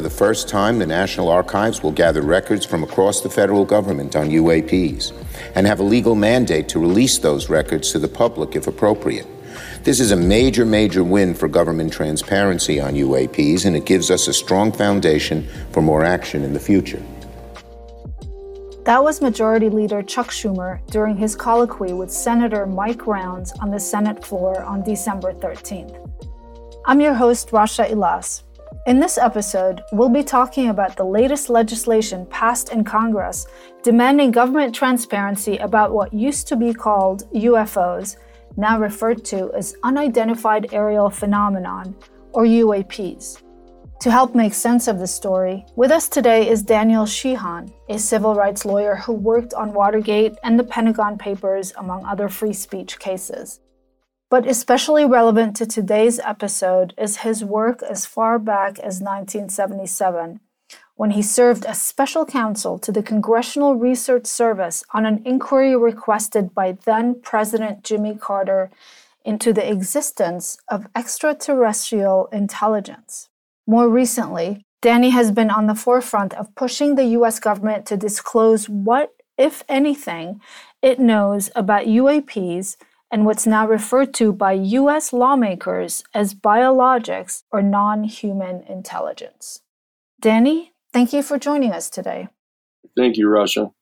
For the first time, the National Archives will gather records from across the federal government on UAPs and have a legal mandate to release those records to the public if appropriate. This is a major, major win for government transparency on UAPs, and it gives us a strong foundation for more action in the future. That was Majority Leader Chuck Schumer during his colloquy with Senator Mike Rounds on the Senate floor on December 13th. I'm your host, Rasha Elass. In this episode, we'll be talking about the latest legislation passed in Congress demanding government transparency about what used to be called UFOs now referred to as Unidentified Aerial Phenomenon, or UAPs. To help make sense of the story, with us today is Daniel Sheehan, a civil rights lawyer who worked on Watergate and the Pentagon Papers, among other free speech cases. But especially relevant to today's episode is his work as far back as 1977 when he served as special counsel to the Congressional Research Service on an inquiry requested by then President Jimmy Carter into the existence of extraterrestrial intelligence. More recently, Danny has been on the forefront of pushing the US government to disclose what, if anything, it knows about UAPs and what's now referred to by US lawmakers as biologics or non human intelligence. Danny, Thank you for joining us today. Thank you, Rasha.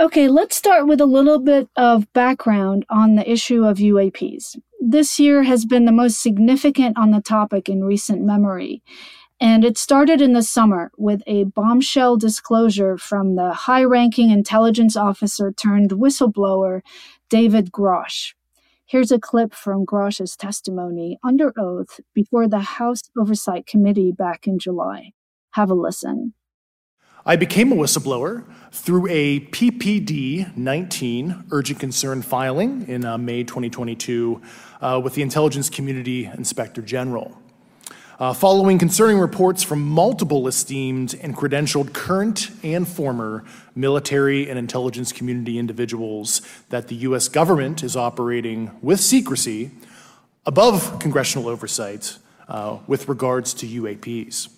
Okay, let's start with a little bit of background on the issue of UAPs. This year has been the most significant on the topic in recent memory. And it started in the summer with a bombshell disclosure from the high ranking intelligence officer turned whistleblower, David Grusch. Here's a clip from Grusch's testimony under oath before the House Oversight Committee back in July. Have a listen. I became a whistleblower through a PPD 19 urgent concern filing in uh, May 2022 uh, with the Intelligence Community Inspector General. Uh, following concerning reports from multiple esteemed and credentialed current and former military and intelligence community individuals that the U.S. government is operating with secrecy above congressional oversight uh, with regards to UAPs.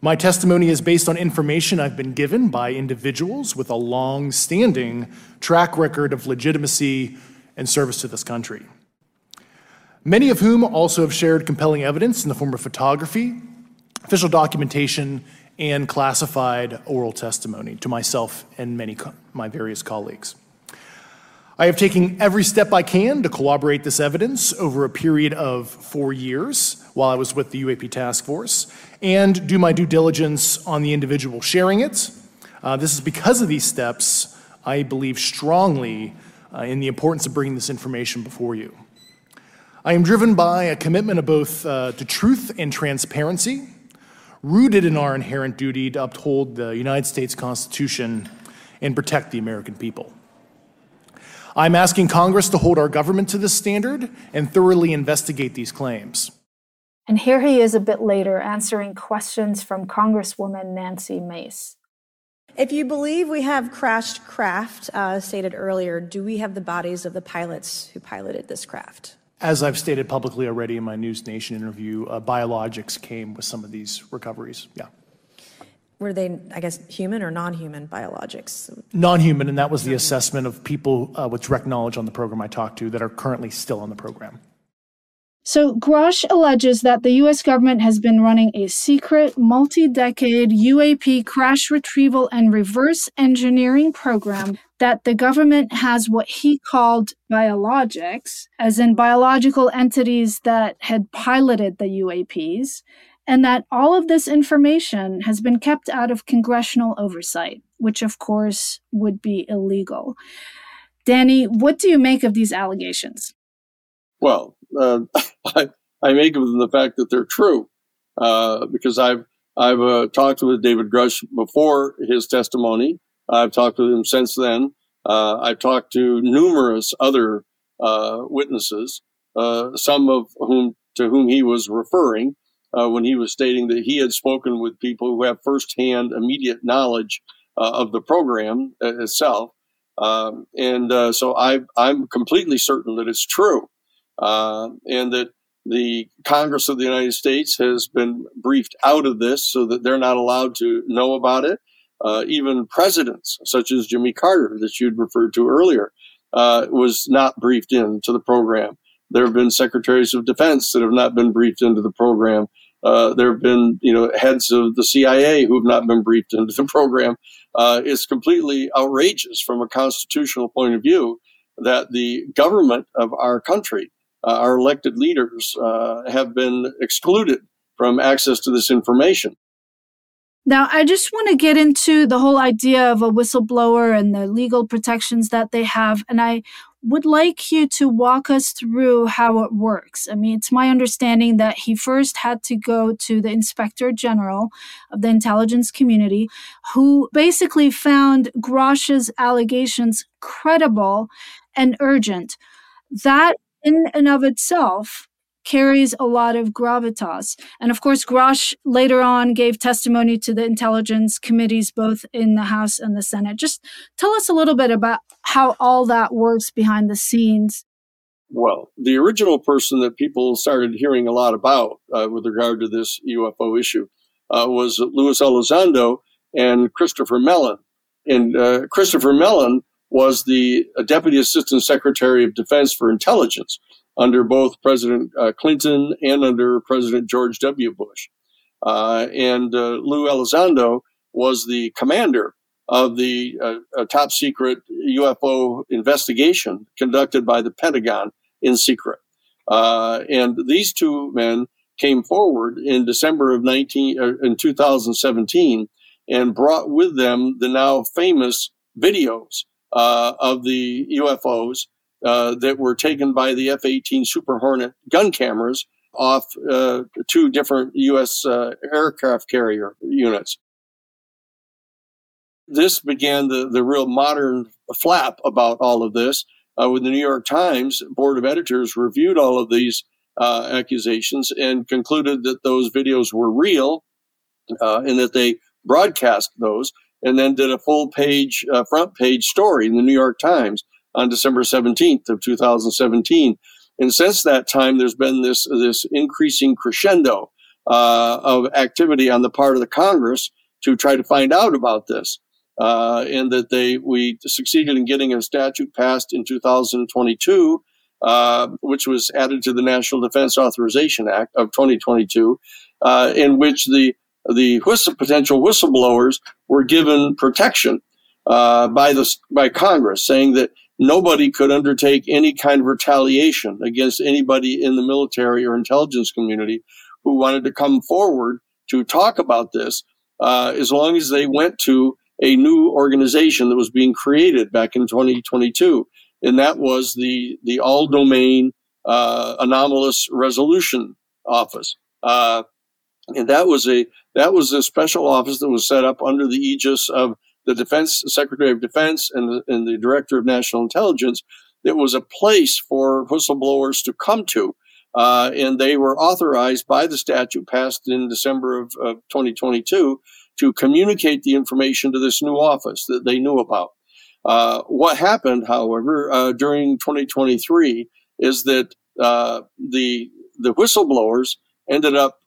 My testimony is based on information I've been given by individuals with a long standing track record of legitimacy and service to this country. Many of whom also have shared compelling evidence in the form of photography, official documentation, and classified oral testimony to myself and many my various colleagues. I have taken every step I can to corroborate this evidence over a period of four years while I was with the UAP task force and do my due diligence on the individual sharing it. Uh, this is because of these steps, I believe strongly uh, in the importance of bringing this information before you. I am driven by a commitment of both uh, to truth and transparency, rooted in our inherent duty to uphold the United States Constitution and protect the American people. I'm asking Congress to hold our government to this standard and thoroughly investigate these claims. And here he is a bit later answering questions from Congresswoman Nancy Mace. If you believe we have crashed craft, uh, stated earlier, do we have the bodies of the pilots who piloted this craft? As I've stated publicly already in my News Nation interview, uh, biologics came with some of these recoveries. Yeah were they, I guess, human or non human biologics? Non human, and that was the assessment of people uh, with direct knowledge on the program I talked to that are currently still on the program. So, Grusch alleges that the U.S. government has been running a secret, multi decade UAP crash retrieval and reverse engineering program that the government has what he called biologics, as in biological entities that had piloted the UAPs, and that all of this information has been kept out of congressional oversight, which of course would be illegal. Danny, what do you make of these allegations? Well, uh, I, I, make of them the fact that they're true, uh, because I've I've uh, talked with David Grusch before his testimony. I've talked with him since then. Uh, I've talked to numerous other uh, witnesses, uh, some of whom to whom he was referring, uh, when he was stating that he had spoken with people who have firsthand, immediate knowledge uh, of the program itself. Um, and so I, I'm completely certain that it's true, and that The Congress of the United States has been briefed out of this so that they're not allowed to know about it. Uh, even presidents, such as Jimmy Carter, that you'd referred to earlier, uh, was not briefed into the program. There have been secretaries of defense that have not been briefed into the program. Uh, there have been, you know, heads of the CIA who have not been briefed into the program. Uh, it's completely outrageous from a constitutional point of view that the government of our country, uh, our elected leaders, uh, have been excluded from access to this information. Now, I just want to get into the whole idea of a whistleblower and the legal protections that they have. And I would like you to walk us through how it works. I mean, it's my understanding that he first had to go to the inspector general of the intelligence community, who basically found Grusch's allegations credible and urgent. That in and of itself carries a lot of gravitas. And of course, Grusch later on gave testimony to the intelligence committees, both in the House and the Senate. Just tell us a little bit about how all that works behind the scenes. Well, the original person that people started hearing a lot about uh, with regard to this UFO issue uh, was Luis Elizondo and Christopher Mellon. And uh, Christopher Mellon was the Deputy Assistant Secretary of Defense for Intelligence under both President uh, Clinton and under President George W. Bush. Uh, and uh, Lou Elizondo was the commander of the uh, top secret UFO investigation conducted by the Pentagon in secret. Uh, and these two men came forward in December of 19 uh, in 2017 and brought with them the now famous videos of the UFOs uh, that were taken by the F 18 Super Hornet gun cameras off uh, two different U.S. Uh, aircraft carrier units. This began the, the real modern flap about all of this. Uh, when the New York Times board of editors reviewed all of these uh, accusations and concluded that those videos were real and that they broadcast those, and then did a full page, front page story in the New York Times on December 17th of 2017. And since that time, there's been this, this increasing crescendo uh, of activity on the part of the Congress to try to find out about this. Uh, and that they we succeeded in getting a statute passed in 2022, uh, which was added to the National Defense Authorization Act of 2022, uh, in which the the whistle, potential whistleblowers were given protection uh, by the by Congress, saying that nobody could undertake any kind of retaliation against anybody in the military or intelligence community who wanted to come forward to talk about this, uh, as long as they went to a new organization that was being created back in 2022, and that was the the All Domain uh, Anomalous Resolution Office. Uh, and that was a that was a special office that was set up under the aegis of the defense secretary of defense and the, and the director of national intelligence it was a place for whistleblowers to come to. Uh, and they were authorized by the statute passed in december of, of 2022 to communicate the information to this new office that they knew about. Uh, what happened however uh, during 2023 is that uh, the the whistleblowers ended up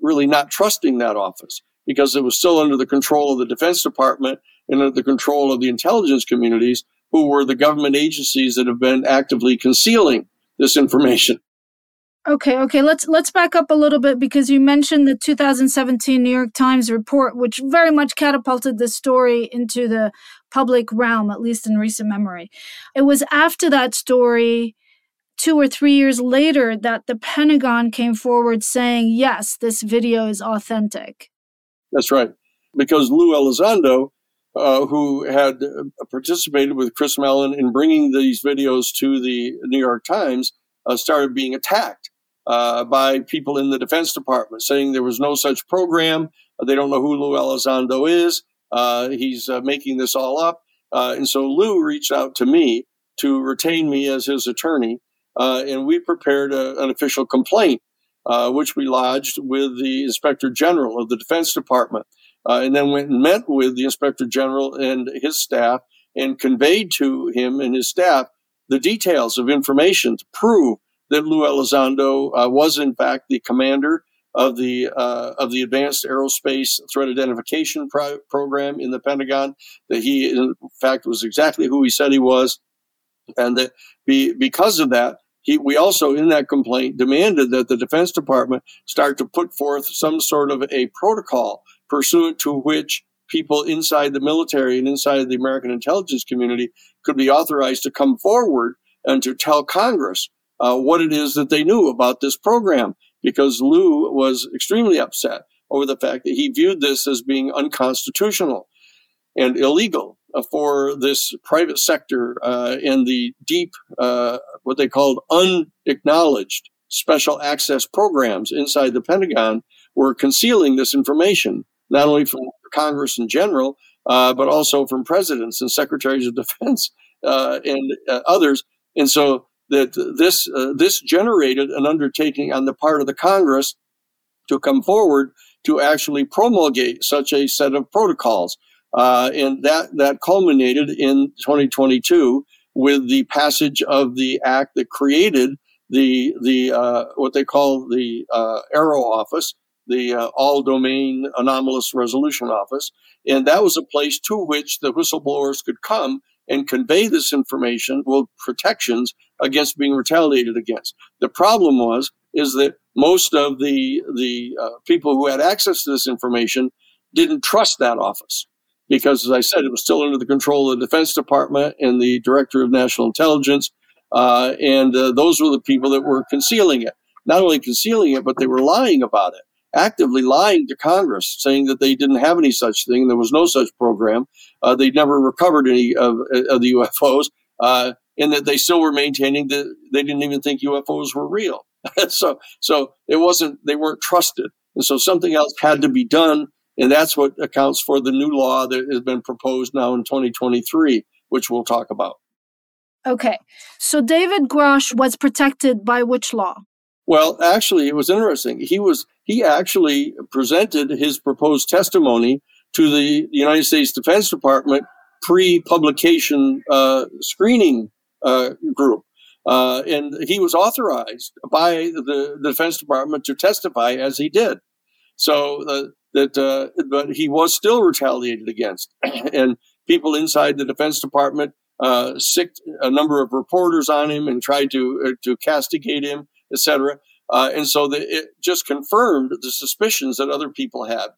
really not trusting that office because it was still under the control of the Defense Department and under the control of the intelligence communities, who were the government agencies that have been actively concealing this information. Okay, okay, let's let's back up a little bit because you mentioned the 2017 New York Times report which very much catapulted the story into the public realm at least in recent memory. It was after that story 2 or 3 years later that the Pentagon came forward saying, "Yes, this video is authentic." That's right. Because Lou Elizondo uh, who had uh, participated with Chris Mellon in bringing these videos to the New York Times, uh, started being attacked uh, by people in the Defense Department, saying there was no such program. They don't know who Lou Elizondo is. Uh, he's making this all up. and so Lou reached out to me to retain me as his attorney, and we prepared a, an official complaint, which we lodged with the Inspector General of the Defense Department uh, and then went and met with the inspector general and his staff and conveyed to him and his staff the details of information to prove that Lou Elizondo uh, was in fact the commander of the uh, of the Advanced Aerospace Threat Identification pro- Program in the Pentagon. That he, in fact, was exactly who he said he was, and that be, because of that, he, we also in that complaint demanded that the Defense Department start to put forth some sort of a protocol pursuant to which people inside the military and inside the American intelligence community could be authorized to come forward and to tell Congress uh, what it is that they knew about this program because Lou was extremely upset over the fact that he viewed this as being unconstitutional and illegal uh, for this private sector uh, and the deep, uh, what they called unacknowledged special access programs inside the Pentagon were concealing this information, not only from Congress in general, uh, but also from presidents and secretaries of defense uh, and uh, others. And so that this uh, this generated an undertaking on the part of the Congress to come forward to actually promulgate such a set of protocols, uh, and that that culminated in 2022 with the passage of the act that created the the uh, what they call the uh, AARO office, the uh, All Domain Anomalous Resolution Office, and that was a place to which the whistleblowers could come and convey this information with protections against being retaliated against. The problem was is that most of the the uh, people who had access to this information didn't trust that office because, as I said, it was still under the control of the Defense Department and the Director of National Intelligence, uh, and uh, those were the people that were concealing it. Not only concealing it, but they were lying about it actively lying to Congress, saying that they didn't have any such thing. There was no such program. Uh, they never recovered any of, of the UFOs, uh, and that they still were maintaining that they didn't even think UFOs were real. so, so it wasn't. They weren't trusted, and so something else had to be done, and that's what accounts for the new law that has been proposed now in 2023, which we'll talk about. Okay, so David Grusch was protected by which law? Well, actually, it was interesting. He was he actually presented his proposed testimony to the United States Defense Department pre-publication uh, screening uh, group, uh, and he was authorized by the, the, Defense Department to testify as he did. So uh, that, uh, but he was still retaliated against, and people inside the Defense Department uh, sicked a number of reporters on him and tried to to castigate him etc. Uh, and so the, it just confirmed the suspicions that other people had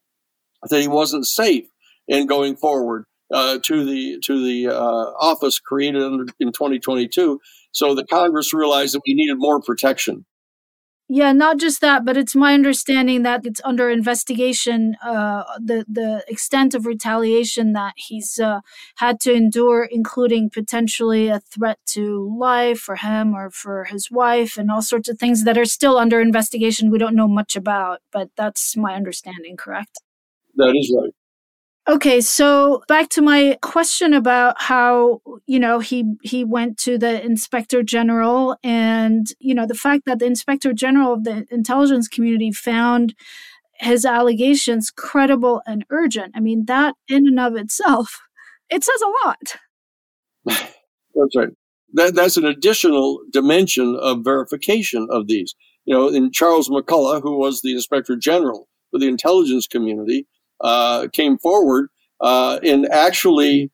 that he wasn't safe in going forward uh, to the to the uh, office created in 2022. So the Congress realized that we needed more protection. Yeah, not just that, but it's my understanding that it's under investigation. Uh, the the extent of retaliation that he's uh, had to endure, including potentially a threat to life for him or for his wife, and all sorts of things that are still under investigation. We don't know much about, but that's my understanding. Correct? That is right. Okay, so back to my question about how, you know, he he went to the inspector general and, you know, the fact that the inspector general of the intelligence community found his allegations credible and urgent. I mean, that in and of itself, it says a lot. that's right. That, that's an additional dimension of verification of these. You know, in Charles McCullough, who was the inspector general for the intelligence community, uh, came forward uh, and actually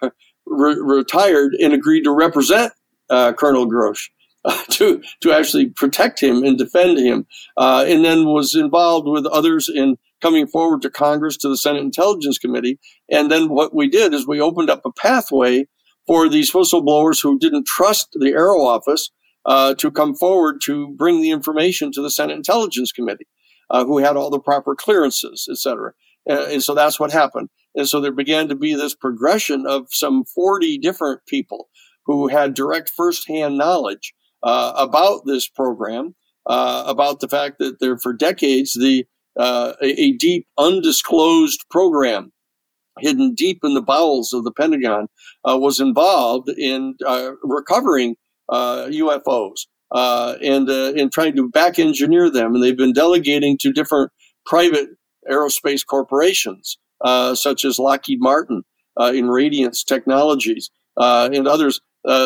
re- retired and agreed to represent uh, Colonel Grusch. to to actually protect him and defend him, uh, and then was involved with others in coming forward to Congress to the Senate Intelligence Committee. And then what we did is we opened up a pathway for these whistleblowers who didn't trust the AARO office uh, to come forward to bring the information to the Senate Intelligence Committee, uh, who had all the proper clearances, et cetera. And so that's what happened. And so there began to be this progression of some 40 different people who had direct firsthand knowledge uh, about this program, uh, about the fact that there for decades the uh, a, a, deep undisclosed program hidden deep in the bowels of the Pentagon uh, was involved in uh, recovering UFOs and in trying to back engineer them. And they've been delegating to different private aerospace corporations, uh, such as Lockheed Martin uh, in Radiance Technologies uh, and others,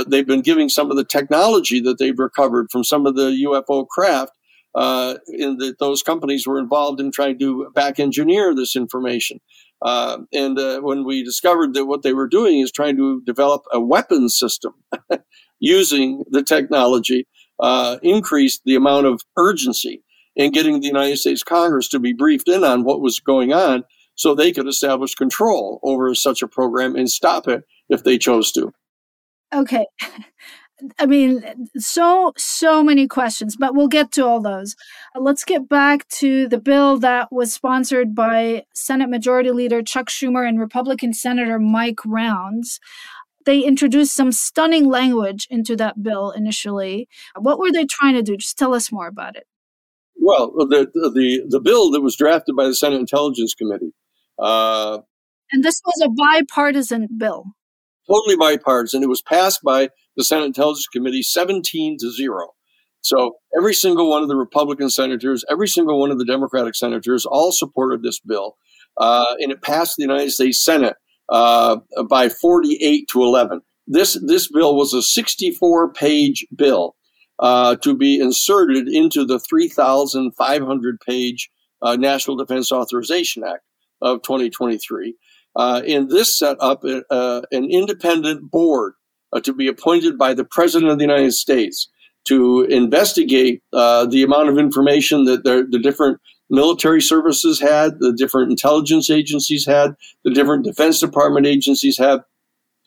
they've been giving some of the technology that they've recovered from some of the UFO craft. Uh, in that those companies were involved in trying to back engineer this information. Uh, and uh, when we discovered that what they were doing is trying to develop a weapons system using the technology, increased the amount of urgency in getting the United States Congress to be briefed in on what was going on so they could establish control over such a program and stop it if they chose to. Okay. I mean, so, so many questions, but we'll get to all those. Uh, let's get back to the bill that was sponsored by Senate Majority Leader Chuck Schumer and Republican Senator Mike Rounds. They introduced some stunning language into that bill initially. What were they trying to do? Just tell us more about it. Well, the, the, the bill that was drafted by the Senate Intelligence Committee. Uh, and this was a bipartisan bill. Totally bipartisan. It was passed by the Senate Intelligence Committee 17 to 0. So every single one of the Republican senators, every single one of the Democratic senators all supported this bill. Uh, and it passed the United States Senate uh, by 48 to 11. This, this bill was a 64 page bill uh, to be inserted into the 3,500 page uh, National Defense Authorization Act of 2023. Uh, and this set up a, uh, an independent board uh, to be appointed by the President of the United States to investigate uh, the amount of information that the different military services had, the different intelligence agencies had, the different Defense Department agencies had,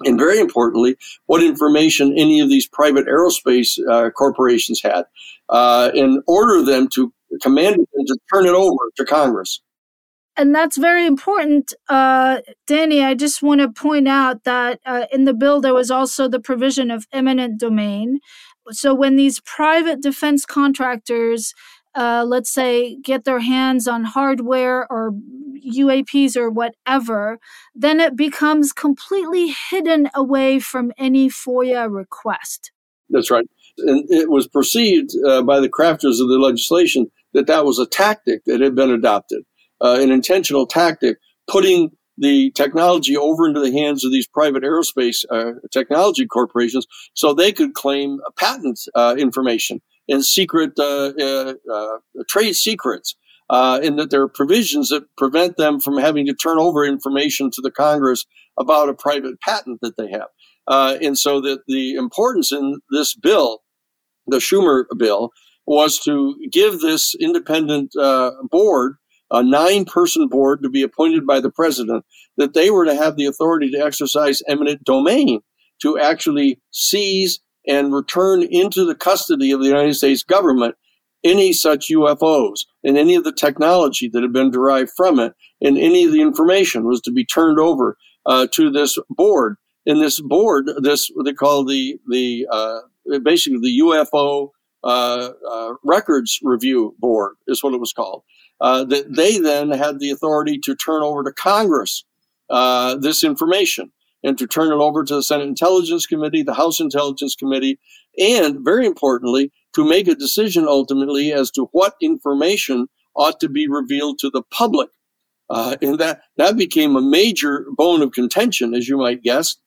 and very importantly, what information any of these private aerospace uh, corporations had, uh, and order them to command them to turn it over to Congress. And that's very important. Uh, Danny, I just want to point out that uh, in the bill, there was also the provision of eminent domain. So when these private defense contractors uh, let's say, get their hands on hardware or UAPs or whatever, then it becomes completely hidden away from any FOIA request. That's right. And it was perceived uh, by the crafters of the legislation that that was a tactic that had been adopted, uh, an intentional tactic, putting the technology over into the hands of these private aerospace uh, technology corporations so they could claim patent uh, information and secret uh, uh, uh, trade secrets, and that there are provisions that prevent them from having to turn over information to the Congress about a private patent that they have. and so that the importance in this bill, the Schumer bill, was to give this independent board a nine person board to be appointed by the president, that they were to have the authority to exercise eminent domain to actually seize and return into the custody of the United States government any such UFOs and any of the technology that had been derived from it and any of the information was to be turned over uh, to this board. And this board, this what they call the the uh, basically the UFO uh, uh, records review board is what it was called. Uh, that they then had the authority to turn over to Congress uh, this information and to turn it over to the Senate Intelligence Committee, the House Intelligence Committee, and very importantly, to make a decision ultimately as to what information ought to be revealed to the public. Uh, and that, that became a major bone of contention, as you might guess,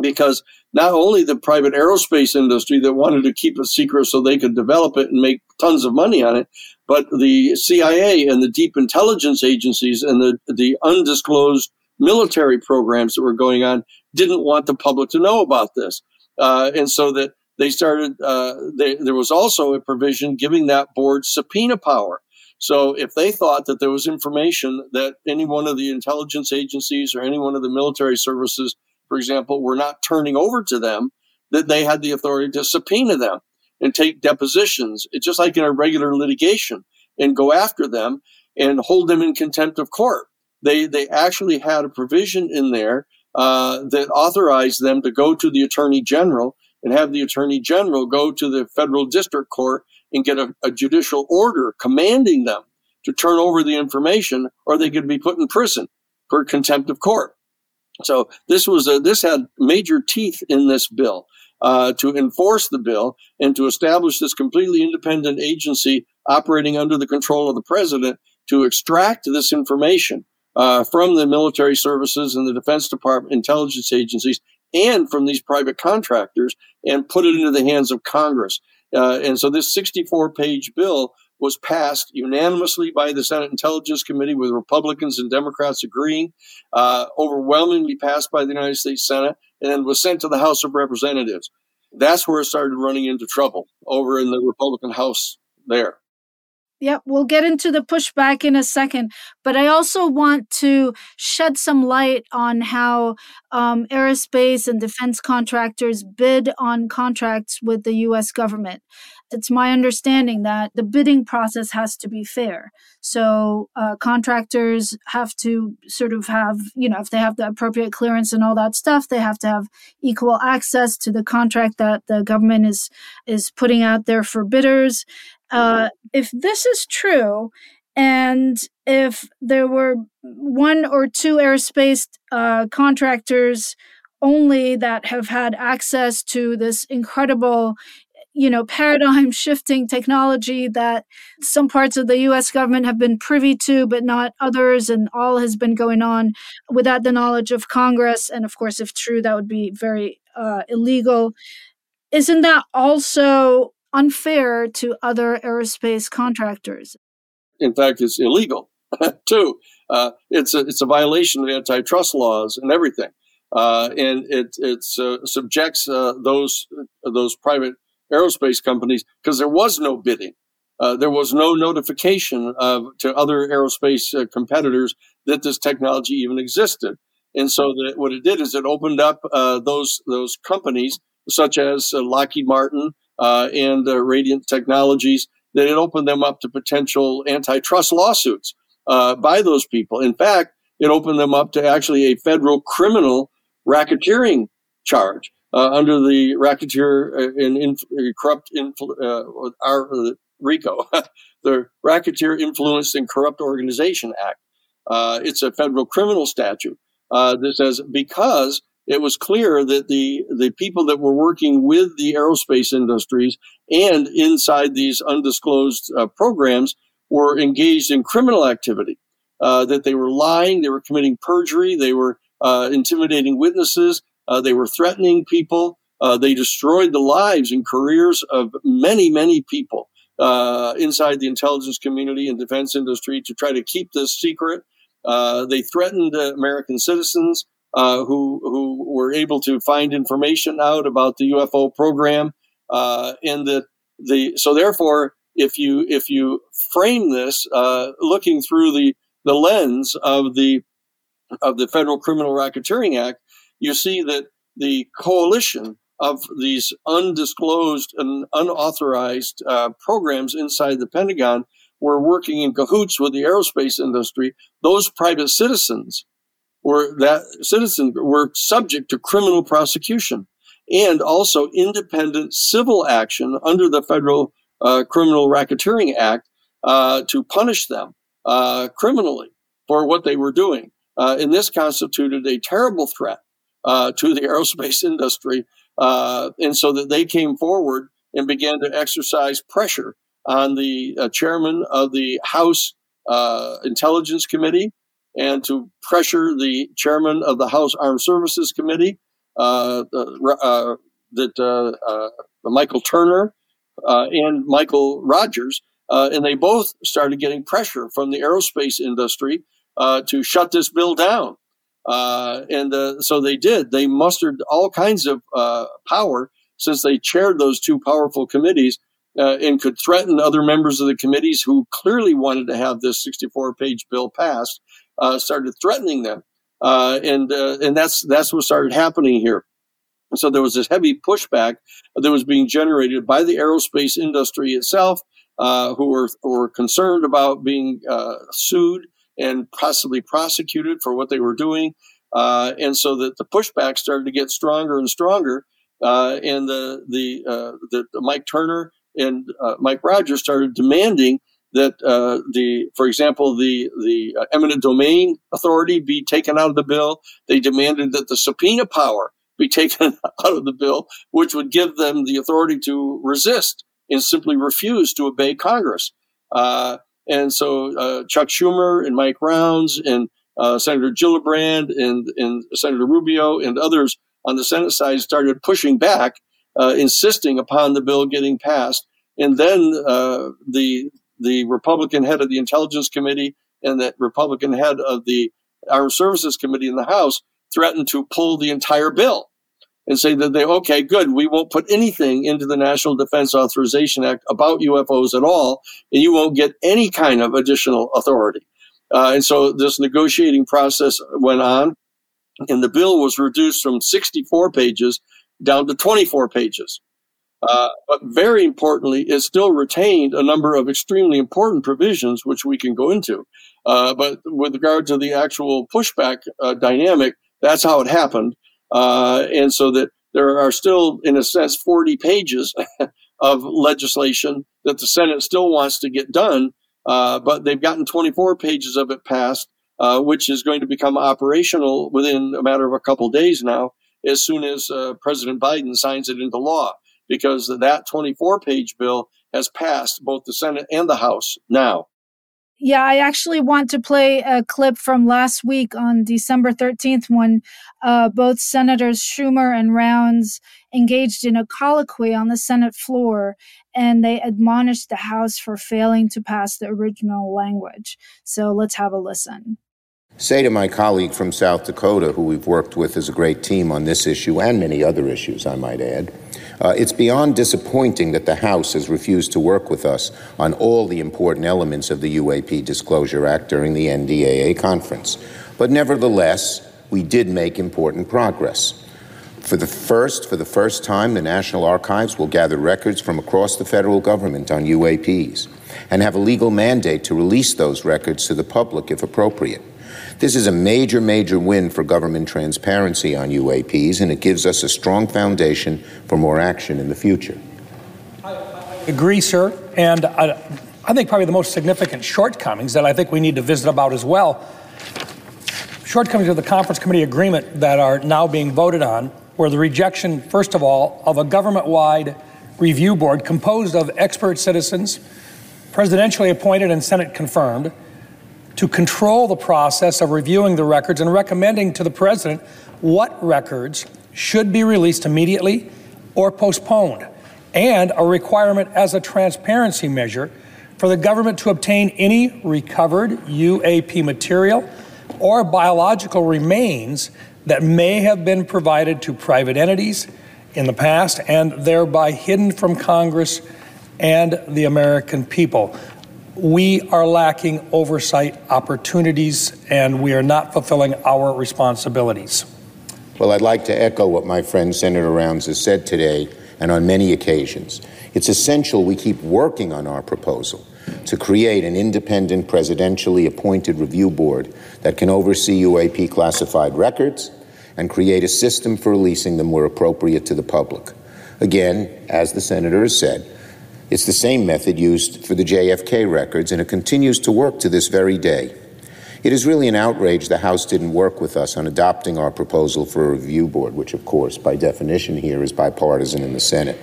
because not only the private aerospace industry that wanted to keep it secret so they could develop it and make tons of money on it, but the CIA and the deep intelligence agencies and the, the undisclosed military programs that were going on didn't want the public to know about this. Uh, and so that they started, uh, they, there was also a provision giving that board subpoena power. So if they thought that there was information that any one of the intelligence agencies or any one of the military services, for example, were not turning over to them, that they had the authority to subpoena them and take depositions, it's just like in a regular litigation, and go after them and hold them in contempt of court they they actually had a provision in there uh, that authorized them to go to the attorney general and have the attorney general go to the federal district court and get a, a judicial order commanding them to turn over the information, or they could be put in prison for contempt of court. So this was a, this had major teeth in this bill. Uh, to enforce the bill and to establish this completely independent agency operating under the control of the president to extract this information uh, from the military services and the Defense Department intelligence agencies and from these private contractors and put it into the hands of Congress. Uh, and so this 64 page bill was passed unanimously by the Senate Intelligence Committee with Republicans and Democrats agreeing, uh, overwhelmingly passed by the United States Senate, and was sent to the House of Representatives. That's where it started running into trouble over in the Republican House there. Yeah, we'll get into the pushback in a second, but I also want to shed some light on how um, aerospace and defense contractors bid on contracts with the US government. It's my understanding that the bidding process has to be fair. So, uh, contractors have to sort of have, you know, if they have the appropriate clearance and all that stuff, they have to have equal access to the contract that the government is is putting out there for bidders uh, if this is true, and if there were one or two aerospace uh, contractors only that have had access to this incredible you know paradigm shifting technology that some parts of the US government have been privy to but not others and all has been going on without the knowledge of Congress and of course if true that would be very uh, illegal. Isn't that also unfair to other aerospace contractors. In fact, it's illegal too. Uh, it's a, it's a violation of antitrust laws and everything, uh, and it it uh, subjects uh, those those private aerospace companies because there was no bidding, uh, there was no notification of, to other aerospace uh, competitors that this technology even existed, and so that what it did is it opened up those those companies such as Lockheed Martin uh, and uh, Radiance Technologies, that it opened them up to potential antitrust lawsuits uh, by those people. In fact, it opened them up to actually a federal criminal racketeering charge uh, under the Racketeer and Inf- Corrupt Influ- uh, our, RICO, the Racketeer Influenced and Corrupt Organization Act. Uh, it's a federal criminal statute that says because it was clear that the the people that were working with the aerospace industries and inside these undisclosed uh, programs were engaged in criminal activity. Uh, that they were lying, they were committing perjury, they were uh, intimidating witnesses, uh, they were threatening people. Uh, they destroyed the lives and careers of many, many people uh, inside the intelligence community and defense industry to try to keep this secret. they threatened American citizens uh, who who were able to find information out about the UFO program, uh, and the the so therefore, if you if you frame this uh, looking through the the lens of the of the Federal Criminal Racketeering Act, you see that the coalition of these undisclosed and unauthorized uh, programs inside the Pentagon were working in cahoots with the aerospace industry. Those private citizens were that citizens were subject to criminal prosecution and also independent civil action under the Federal uh, Criminal Racketeering Act uh, to punish them uh, criminally for what they were doing. Uh, and this constituted a terrible threat uh, to the aerospace industry. Uh, and so that they came forward and began to exercise pressure on the chairman of the House Intelligence Committee and to pressure the chairman of the House Armed Services Committee, uh, uh, that uh, uh, Michael Turner uh, and Michael Rogers, and they both started getting pressure from the aerospace industry to shut this bill down. and so they did. They mustered all kinds of power since they chaired those two powerful committees uh, and could threaten other members of the committees who clearly wanted to have this 64 page bill passed uh, started threatening them, uh, and uh, and that's that's what started happening here. So there was this heavy pushback that was being generated by the aerospace industry itself, uh, who were who were concerned about being uh, sued and possibly prosecuted for what they were doing, and so that the pushback started to get stronger and stronger. and the, the, the Mike Turner and Mike Rogers started demanding that uh, the, for example, the the uh, eminent domain authority be taken out of the bill. They demanded that the subpoena power be taken out of the bill, which would give them the authority to resist and simply refuse to obey Congress. Uh, and so uh, Chuck Schumer and Mike Rounds and uh, Senator Gillibrand and, and Senator Rubio and others on the Senate side started pushing back, uh, insisting upon the bill getting passed. And then uh, the the Republican head of the Intelligence Committee and the Republican head of the Armed Services Committee in the House threatened to pull the entire bill and say that they, okay, good, we won't put anything into the National Defense Authorization Act about UFOs at all, and you won't get any kind of additional authority. Uh, and so this negotiating process went on, and the bill was reduced from 64 pages down to 24 pages. Uh, but very importantly, it still retained a number of extremely important provisions, which we can go into. Uh, but with regard to the actual pushback uh, dynamic, that's how it happened. Uh, and so that there are still, in a sense, 40 pages of legislation that the Senate still wants to get done, uh, but they've gotten 24 pages of it passed, uh, which is going to become operational within a matter of a couple days now, as soon as President Biden signs it into law, because that 24 page bill has passed both the Senate and the House now. Yeah, I actually want to play a clip from last week on December 13th when uh, both Senators Schumer and Rounds engaged in a colloquy on the Senate floor and they admonished the House for failing to pass the original language. So let's have a listen. Say to my colleague from South Dakota, who we've worked with as a great team on this issue and many other issues, I might add, uh, it's beyond disappointing that the House has refused to work with us on all the important elements of the UAP Disclosure Act during the NDAA conference. But nevertheless, we did make important progress. For the first, for the first time, the National Archives will gather records from across the federal government on UAPs and have a legal mandate to release those records to the public if appropriate. This is a major, major win for government transparency on UAPs, and it gives us a strong foundation for more action in the future. I, agree, sir. And I, I think probably the most significant shortcomings that I think we need to visit about as well shortcomings of the conference committee agreement that are now being voted on were the rejection, first of all, of a government wide review board composed of expert citizens, presidentially appointed and Senate confirmed, to control the process of reviewing the records and recommending to the president what records should be released immediately or postponed, and a requirement as a transparency measure for the government to obtain any recovered UAP material or biological remains that may have been provided to private entities in the past and thereby hidden from Congress and the American people we are lacking oversight opportunities and we are not fulfilling our responsibilities. Well, I'd like to echo what my friend Senator Rounds has said today and on many occasions. It's essential we keep working on our proposal to create an independent presidentially appointed review board that can oversee UAP classified records and create a system for releasing them where appropriate to the public. Again, as the senator has said, it's the same method used for the JFK records, and it continues to work to this very day. It is really an outrage the House didn't work with us on adopting our proposal for a review board, which, of course, by definition here is bipartisan in the Senate.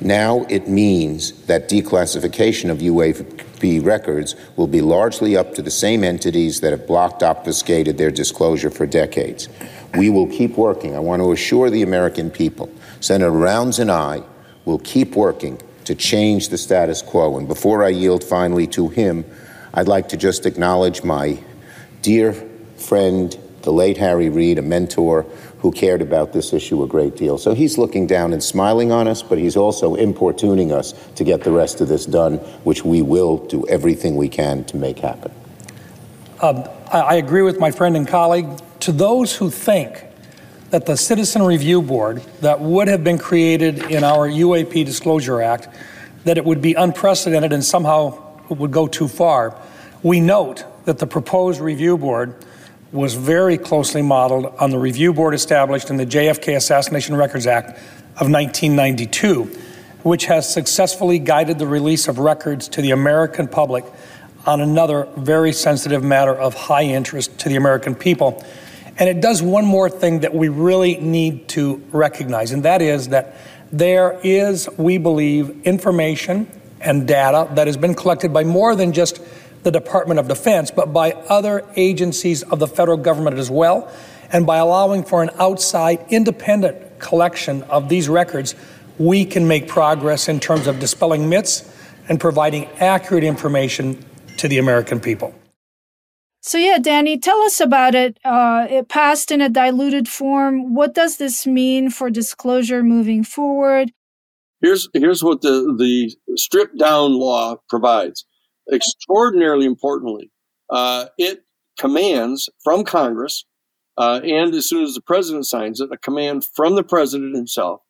Now it means that declassification of UAP records will be largely up to the same entities that have blocked, obfuscated their disclosure for decades. We will keep working. I want to assure the American people, Senator Rounds and I will keep working to change the status quo. And before I yield finally to him, I'd like to just acknowledge my dear friend, the late Harry Reid, a mentor who cared about this issue a great deal. So he's looking down and smiling on us, but he's also importuning us to get the rest of this done, which we will do everything we can to make happen. Um, I agree with my friend and colleague. To those who think that the Citizen Review Board that would have been created in our UAP Disclosure Act, that it would be unprecedented and somehow would go too far. We note that the proposed review board was very closely modeled on the review board established in the JFK Assassination Records Act of 1992, which has successfully guided the release of records to the American public on another very sensitive matter of high interest to the American people. And it does one more thing that we really need to recognize, and that is that there is, we believe, information and data that has been collected by more than just the Department of Defense, but by other agencies of the federal government as well. And by allowing for an outside, independent collection of these records, we can make progress in terms of dispelling myths and providing accurate information to the American people. So, yeah, Danny, tell us about it. Uh, it passed in a diluted form. What does this mean for disclosure moving forward? Here's, here's what the, the stripped down law provides. Extraordinarily importantly, uh, it commands from Congress, uh, and as soon as the president signs it, a command from the president himself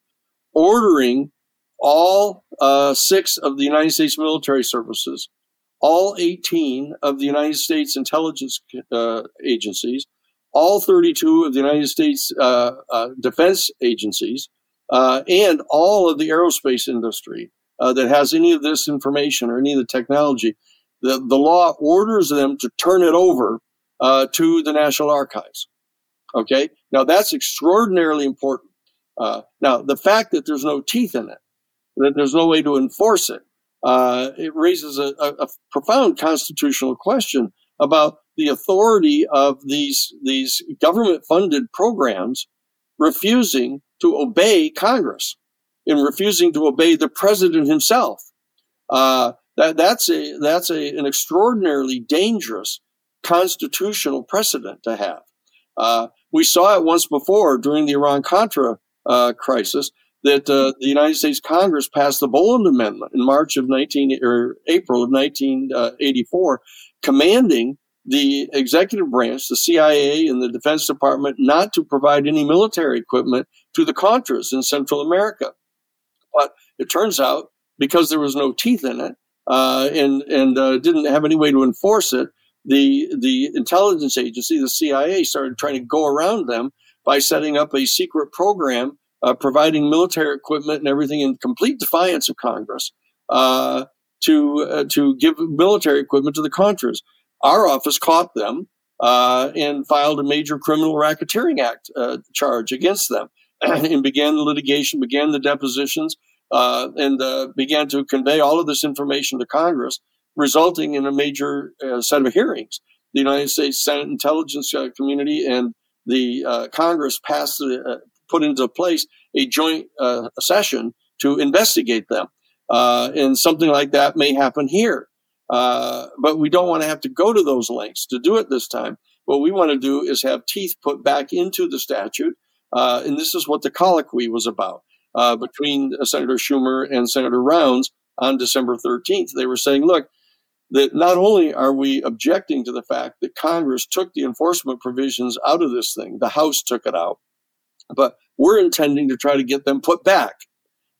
ordering all uh, six of the United States military services all 18 of the United States intelligence uh, agencies, all 32 of the United States uh, uh, defense agencies, uh, and all of the aerospace industry uh, that has any of this information or any of the technology. The, the law orders them to turn it over uh, to the National Archives. Okay, now that's extraordinarily important. now, the fact that there's no teeth in it, that there's no way to enforce it, uh, it raises a, a, profound constitutional question about the authority of these these government funded programs refusing to obey Congress and refusing to obey the president himself. Uh, that that's a that's a, an extraordinarily dangerous constitutional precedent to have. Uh, we saw it once before during the Iran Contra uh, crisis that uh, the United States Congress passed the Boland Amendment in March of 19 or April of 1984, commanding the executive branch, the CIA and the Defense Department, not to provide any military equipment to the Contras in Central America. But it turns out because there was no teeth in it uh, and and uh, didn't have any way to enforce it, the the intelligence agency, the CIA, started trying to go around them by setting up a secret program uh, providing military equipment and everything in complete defiance of Congress uh, to uh, to give military equipment to the Contras. Our office caught them uh, and filed a major criminal racketeering act uh, charge against them, and began the litigation, began the depositions, uh, and began to convey all of this information to Congress, resulting in a major set of hearings. The United States Senate Intelligence Community and the Congress passed the put into place a joint uh, session to investigate them. Uh, and something like that may happen here. Uh, but we don't want to have to go to those lengths to do it this time. What we want to do is have teeth put back into the statute. Uh, and this is what the colloquy was about uh, between Senator Schumer and Senator Rounds on December 13th. They were saying, look, that not only are we objecting to the fact that Congress took the enforcement provisions out of this thing, the House took it out, but we're intending to try to get them put back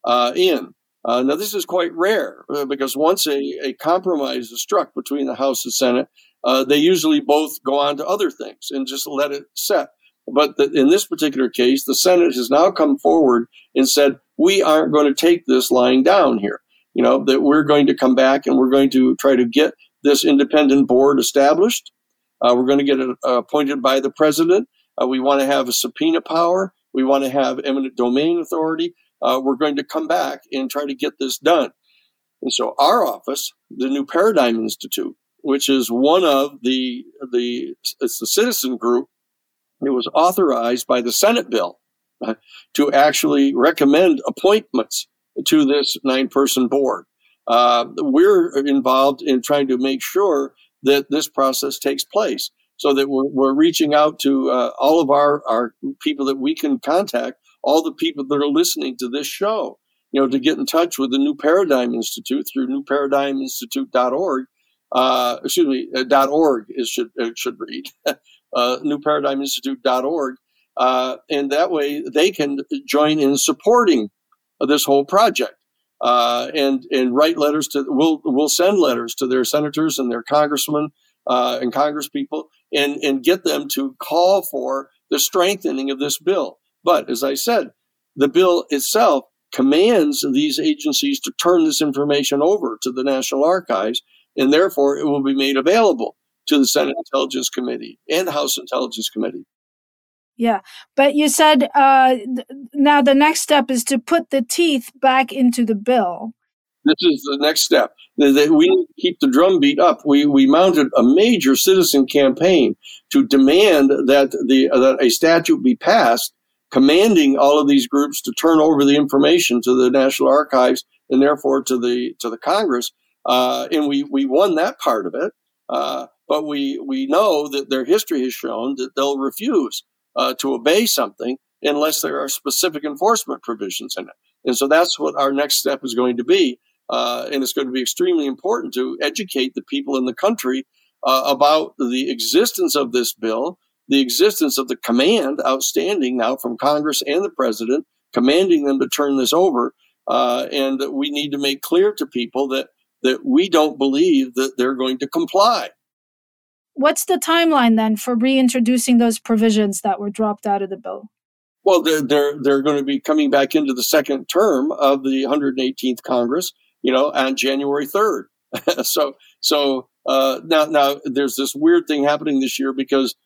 uh, in. Uh, now, this is quite rare uh, because once a, a, compromise is struck between the House and Senate, uh, they usually both go on to other things and just let it set. But the, in this particular case, the Senate has now come forward and said, we aren't going to take this lying down here. You know, that we're going to come back and we're going to try to get this independent board established. Uh, we're going to get it uh, appointed by the president. We want to have a subpoena power. We want to have eminent domain authority. Uh, we're going to come back and try to get this done. And so our office, the New Paradigm Institute, which is one of the the it's the citizen group, it was authorized by the Senate bill uh, to actually recommend appointments to this nine person board. Uh, we're involved in trying to make sure that this process takes place so that we're, we're reaching out to uh, all of our, our people that we can contact, all the people that are listening to this show, you know, to get in touch with the New Paradigm Institute through newparadigminstitute.org. Uh, excuse me, uh, .org is should it should read uh, newparadigminstitute.org, uh, and that way they can join in supporting this whole project. Uh, and and write letters to we'll we'll send letters to their senators and their congressmen uh, and congresspeople and, and get them to call for the strengthening of this bill. But as I said, the bill itself commands these agencies to turn this information over to the National Archives, and therefore it will be made available to the Senate Intelligence Committee and House Intelligence Committee. Yeah, but you said uh, now the next step is to put the teeth back into the bill. This is the next step. We need to keep the drumbeat up. We, we mounted a major citizen campaign to demand that, the, that a statute be passed commanding all of these groups to turn over the information to the National Archives and therefore to the to the Congress. Uh, and we we won that part of it. Uh, but we we know that their history has shown that they'll refuse uh, to obey something unless there are specific enforcement provisions in it. And so that's what our next step is going to be. Uh, and it's going to be extremely important to educate the people in the country uh, about the existence of this bill, the existence of the command outstanding now from Congress and the president, commanding them to turn this over. Uh, and we need to make clear to people that that we don't believe that they're going to comply. What's the timeline then for reintroducing those provisions that were dropped out of the bill? Well, they're they're, they're going to be coming back into the second term of the 118th Congress, you know, on January 3rd. so so uh, now now there's this weird thing happening this year because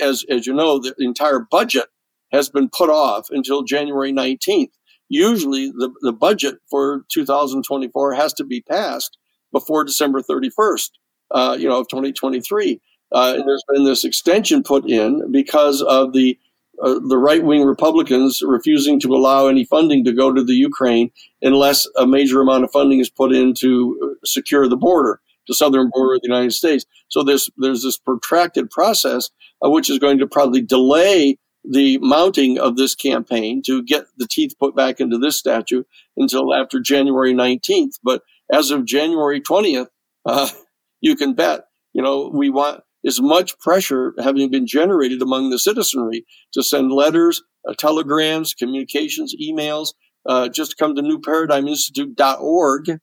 as as you know, the entire budget has been put off until January 19th. Usually, the, the budget for 2024 has to be passed before December 31st, uh, you know, of 2023. Uh, there's been this extension put in because of the uh, the right wing Republicans refusing to allow any funding to go to the Ukraine unless a major amount of funding is put in to secure the border, the southern border of the United States. So there's there's this protracted process uh, which is going to probably delay the mounting of this campaign to get the teeth put back into this statute until after January 19th. But as of January 20th, uh, you can bet, you know, we want as much pressure having been generated among the citizenry to send letters, uh, telegrams, communications, emails, uh, just come to newparadigminstitute.org,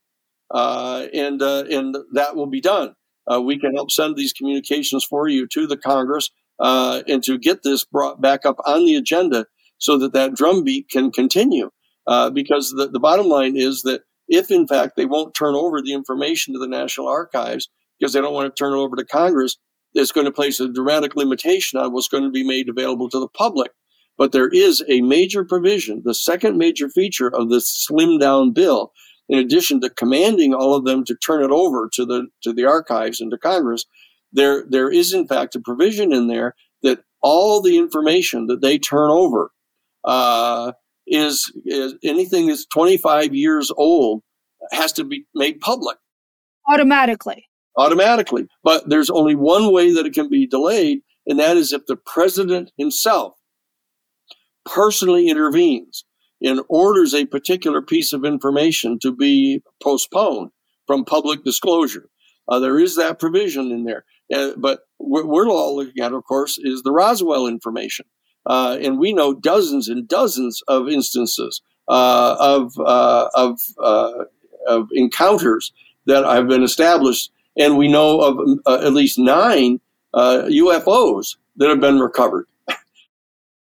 uh, and uh, and that will be done. Uh, we can help send these communications for you to the Congress uh, and to get this brought back up on the agenda so that that drumbeat can continue. Because the, the bottom line is that if, in fact, they won't turn over the information to the National Archives because they don't want to turn it over to Congress, it's going to place a dramatic limitation on what's going to be made available to the public. But there is a major provision, the second major feature of this slim down bill, in addition to commanding all of them to turn it over to the to the archives and to Congress, there there is in fact a provision in there that all the information that they turn over uh, is, is anything that's 25 years old has to be made public automatically automatically but there's only one way that it can be delayed and that is if the president himself personally intervenes and orders a particular piece of information to be postponed from public disclosure uh, there is that provision in there uh, but what we're all looking at, of course, is the Roswell information. Uh, and we know dozens and dozens of instances uh, of, uh, of, uh, of encounters that have been established. And we know of uh, at least nine UFOs that have been recovered.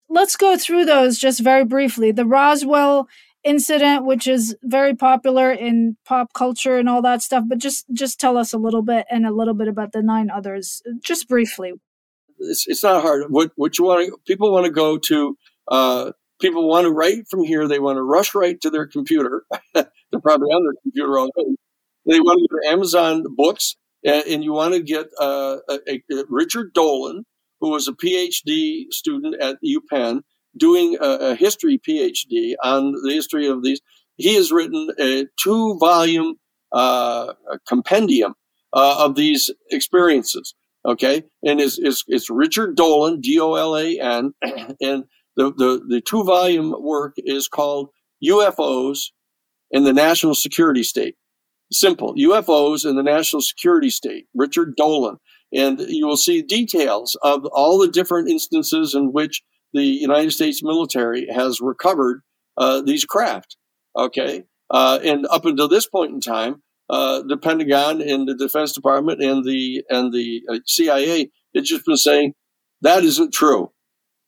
Let's go through those just very briefly. The Roswell incident which is very popular in pop culture and all that stuff but just just tell us a little bit and a little bit about the nine others just briefly. It's, it's not hard. What what you want to people want to go to uh, people want to write from here. They want to rush right to their computer. They're probably on their computer all day. They want to go to amazon books and, and you want to get uh, a, a richard dolan who was a phd student at upenn doing a, a history PhD on the history of these. He has written a two volume uh, compendium uh, of these experiences. Okay, and it's, it's, it's Richard Dolan, D O L A N, and the, the, the two volume work is called UFOs and the National Security State. Simple UFOs and the National Security State, Richard Dolan. And you will see details of all the different instances in which the United States military has recovered uh, these craft. Okay, uh, and up until this point in time, uh, the Pentagon and the Defense Department and the and the uh, CIA had just been saying that isn't true.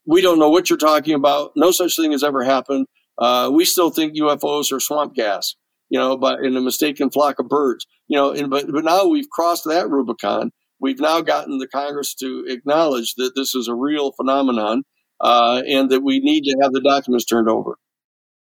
We don't know what you're talking about. No such thing has ever happened. Uh, we still think UFOs are swamp gas, you know, but in a mistaken flock of birds, you know. And but but now we've crossed that Rubicon. We've now gotten the Congress to acknowledge that this is a real phenomenon uh, and that we need to have the documents turned over.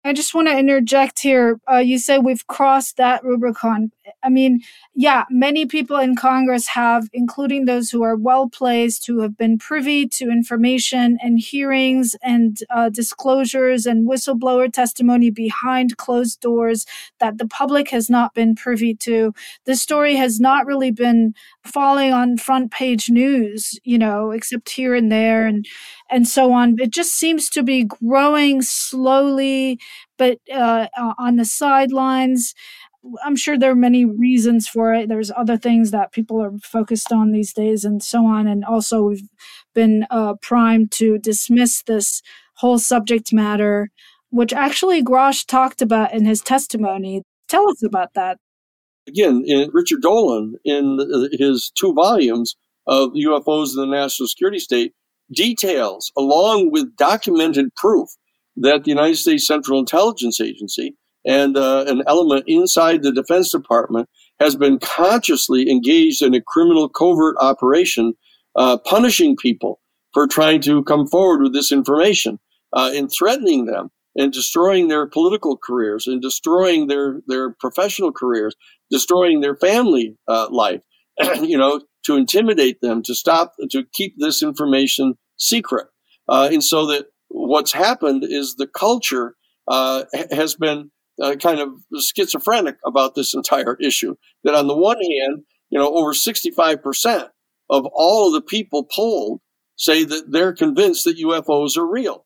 I just want to interject here. Uh, you say we've crossed that Rubicon. I mean, yeah, many people in Congress have, including those who are well placed, who have been privy to information and hearings and uh, disclosures and whistleblower testimony behind closed doors that the public has not been privy to. The story has not really been falling on front page news, you know, except here and there. And and so on. It just seems to be growing slowly, but uh, on the sidelines. I'm sure there are many reasons for it. There's other things that people are focused on these days, and so on. And also, we've been uh, primed to dismiss this whole subject matter, which actually Grusch talked about in his testimony. Tell us about that. Again, in Richard Dolan, in his two volumes of UFOs in the national security state, details, along with documented proof, that the United States Central Intelligence Agency and uh, an element inside the Defense Department has been consciously engaged in a criminal covert operation, uh, punishing people for trying to come forward with this information uh, and threatening them and destroying their political careers and destroying their, their professional careers, destroying their family uh, life. you know, to intimidate them, to stop, to keep this information secret. Uh, and so that what's happened is the culture uh, has been uh, kind of schizophrenic about this entire issue. That on the one hand, you know, over 65% of all of the people polled say that they're convinced that UFOs are real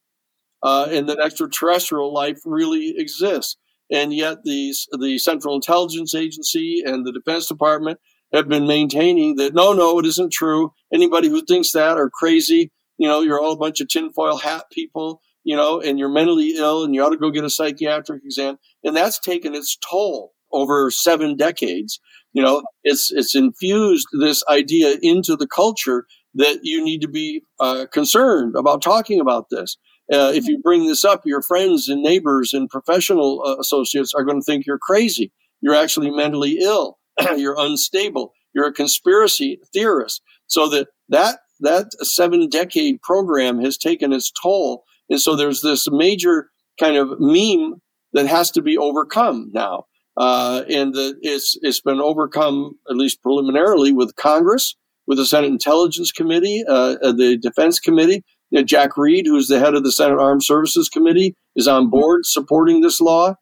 uh, and that extraterrestrial life really exists. And yet, these, the Central Intelligence Agency and the Defense Department have been maintaining that no, no, it isn't true. Anybody who thinks that are crazy. You know, you're all a bunch of tinfoil hat people, you know, and you're mentally ill and you ought to go get a psychiatric exam. And that's taken its toll over seven decades. You know, it's, it's infused this idea into the culture that you need to be uh, concerned about talking about this. Uh, if you bring this up, your friends and neighbors and professional uh, associates are going to think you're crazy. You're actually mentally ill. you're unstable, you're a conspiracy theorist. So that that that seven decade program has taken its toll, and so there's this major kind of meme that has to be overcome now, uh, and the, it's it's been overcome at least preliminarily with Congress, with the Senate Intelligence Committee, uh, uh the Defense Committee. You know, Jack Reed, who's the head of the Senate Armed Services Committee, is on board supporting this law.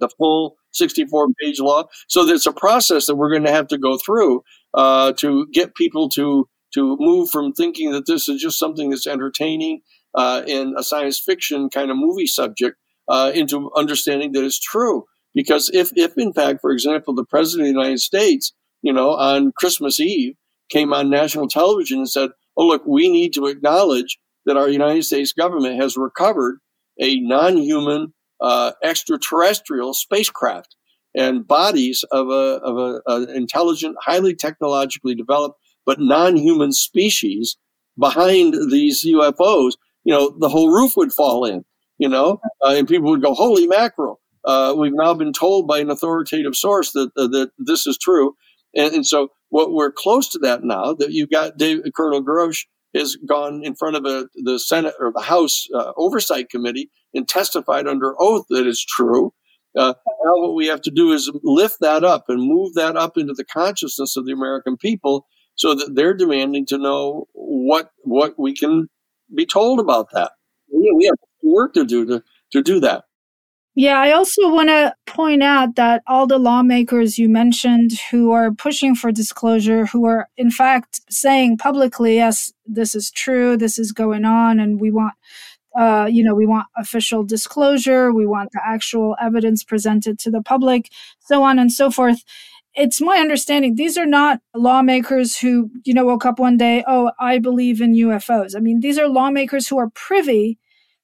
The full 64 page law. So there's a process that we're going to have to go through uh, to get people to to move from thinking that this is just something that's entertaining uh, in a science fiction kind of movie subject uh, into understanding that it's true. Because if, if in fact, for example, the president of the United States, you know, on Christmas Eve came on national television and said, "Oh, look, we need to acknowledge that our United States government has recovered a non-human uh, extraterrestrial spacecraft and bodies of a of a, an intelligent, highly technologically developed but non-human species behind these UFOs. You know, the whole roof would fall in. You know, uh, and people would go, "Holy mackerel!" Uh, we've now been told by an authoritative source that uh, that this is true, and, and, so what we're close to that now. That you've got Dave, Colonel Grusch has gone in front of a, the Senate or the House uh, Oversight Committee and testified under oath that it's true. Uh, now, what we have to do is lift that up and move that up into the consciousness of the American people, so that they're demanding to know what what we can be told about that. We, we have work to do to to do that. Yeah, I also want to point out that all the lawmakers you mentioned who are pushing for disclosure, who are in fact saying publicly, yes, this is true, this is going on, and we want, uh, you know, we want official disclosure, we want the actual evidence presented to the public, so on and so forth. It's my understanding these are not lawmakers who, you know, woke up one day, oh, I believe in UFOs. I mean, these are lawmakers who are privy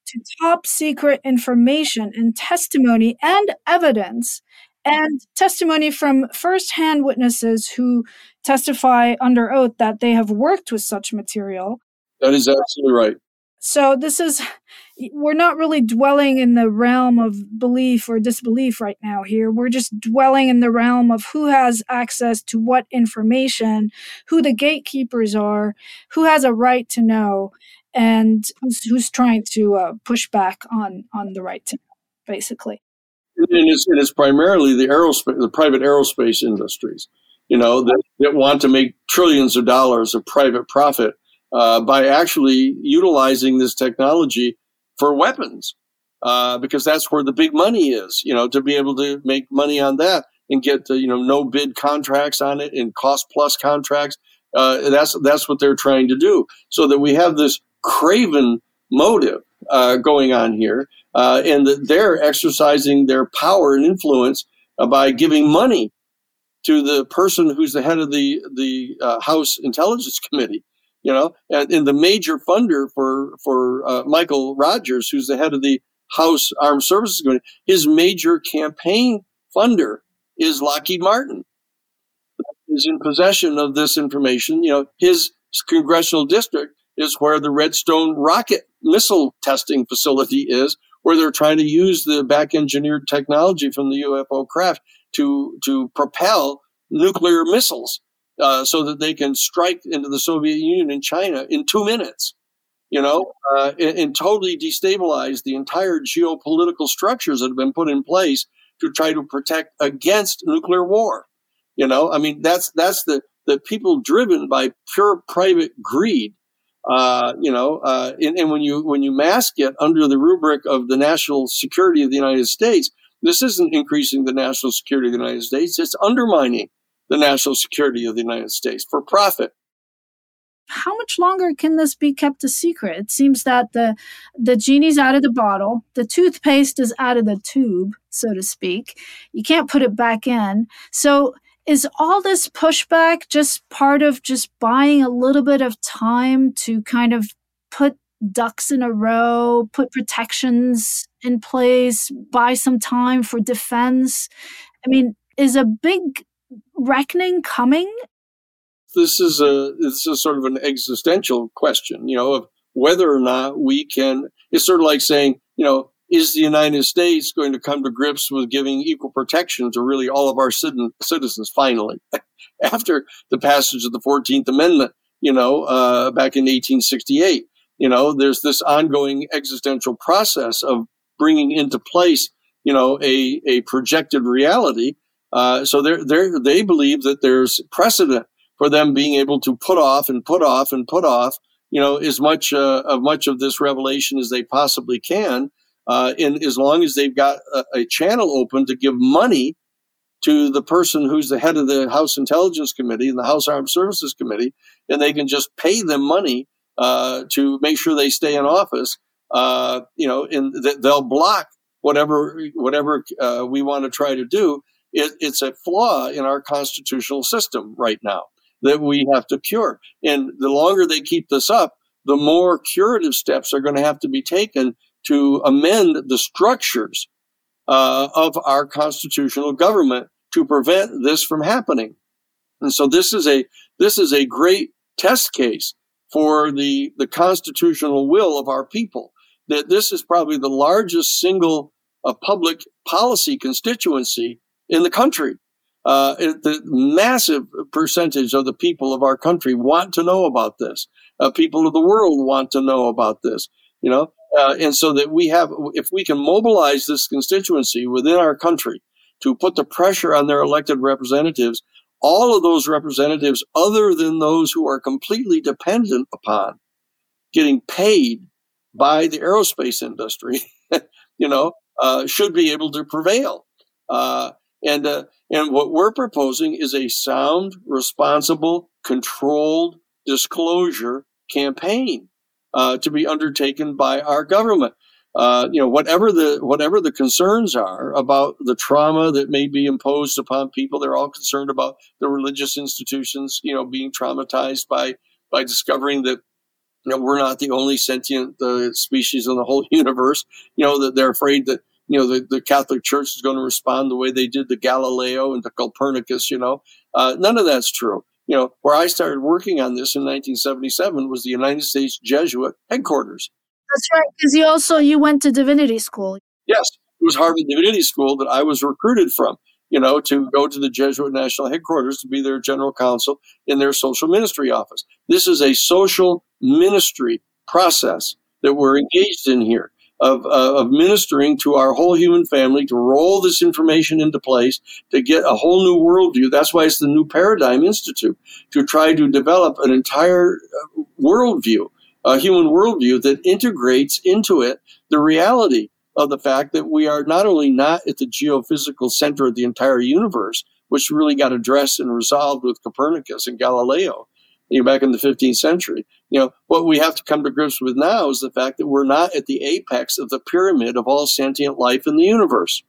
to top secret information and testimony and evidence and testimony from firsthand witnesses who testify under oath that they have worked with such material. That is absolutely right. So this is we're not really dwelling in the realm of belief or disbelief right now here. We're just dwelling in the realm of who has access to what information, who the gatekeepers are, who has a right to know and who's, who's trying to uh, push back on on the right to know, basically. And it's, and it's primarily the aerospace, the private aerospace industries, you know, that, that want to make trillions of dollars of private profit uh, by actually utilizing this technology for weapons, uh, because that's where the big money is. You know, to be able to make money on that and get you know no bid contracts on it and cost plus contracts. Uh, that's that's what they're trying to do, so that we have this craven motive uh, going on here, uh, and that they're exercising their power and influence uh, by giving money to the person who's the head of the the House Intelligence Committee. You know, and, and the major funder for for uh, Michael Rogers, who's the head of the House Armed Services Committee, his major campaign funder is Lockheed Martin is in possession of this information. You know, his congressional district is where the Redstone rocket missile testing facility is, where they're trying to use the back engineered technology from the UFO craft to to propel nuclear missiles uh, so that they can strike into the Soviet Union and China in two minutes. You know, uh, and, and totally destabilize the entire geopolitical structures that have been put in place to try to protect against nuclear war. You know, I mean, that's that's the the people driven by pure private greed. Uh, you know, uh, and, and when you when you mask it under the rubric of the national security of the United States, this isn't increasing the national security of the United States. It's undermining the national security of the United States for profit how much longer can this be kept a secret? It seems that the the genie's out of the bottle, the toothpaste is out of the tube, so to speak. You can't put it back in. So is all this pushback just part of just buying a little bit of time to kind of put ducks in a row, put protections in place, buy some time for defense? I mean, is a big reckoning coming this is a it's a sort of an existential question, you know, of whether or not we can. It's sort of like saying, you know, is the United States going to come to grips with giving equal protection to really all of our citizens finally, after the passage of the Fourteenth Amendment, you know, uh, back in 1868? You know, there's this ongoing existential process of bringing into place, you know, a, a projected reality. Uh, so they they believe that there's precedent for them being able to put off and put off and put off, you know, as much uh, of much of this revelation as they possibly can. Uh, as long as they've got a, a, channel open to give money to the person who's the head of the House Intelligence Committee and the House Armed Services Committee, and they can just pay them money uh, to make sure they stay in office, uh, you know, and th- they'll block whatever whatever uh, we want to try to do. It, it's a flaw in our constitutional system right now that we have to cure. And the longer they keep this up, the more curative steps are going to have to be taken to amend the structures uh, of our constitutional government to prevent this from happening. And so this is a this is a great test case for the the constitutional will of our people. That this is probably the largest single uh, public policy constituency in the country uh, the massive percentage of the people of our country want to know about this. Uh, people of the world want to know about this. You know, uh, and so that we have, if we can mobilize this constituency within our country to put the pressure on their elected representatives, all of those representatives, other than those who are completely dependent upon getting paid by the aerospace industry, you know, uh, should be able to prevail. Uh, and uh, and what we're proposing is a sound, responsible, controlled disclosure campaign uh, to be undertaken by our government. Uh, you know, whatever the whatever the concerns are about the trauma that may be imposed upon people, they're all concerned about the religious institutions, you know, being traumatized by by discovering that you know we're not the only sentient uh, species in the whole universe. You know that they're afraid that you know, the, the Catholic Church is going to respond the way they did to Galileo and to Copernicus, you know. Uh, none of that's true. You know, where I started working on this in 1977 was the United States Jesuit headquarters. That's right, because you also you went to divinity school. Yes, it was Harvard Divinity School that I was recruited from. You know, to go to the Jesuit National Headquarters to be their general counsel in their social ministry office. This is a social ministry process that we're engaged in here. Of, uh, of ministering to our whole human family to roll this information into place to get a whole new worldview. That's why it's the New Paradigm Institute to try to develop an entire uh, worldview, a human worldview that integrates into it the reality of the fact that we are not only not at the geophysical center of the entire universe, which really got addressed and resolved with Copernicus and Galileo, you back in the 15th century. You know, what we have to come to grips with now is the fact that we're not at the apex of the pyramid of all sentient life in the universe.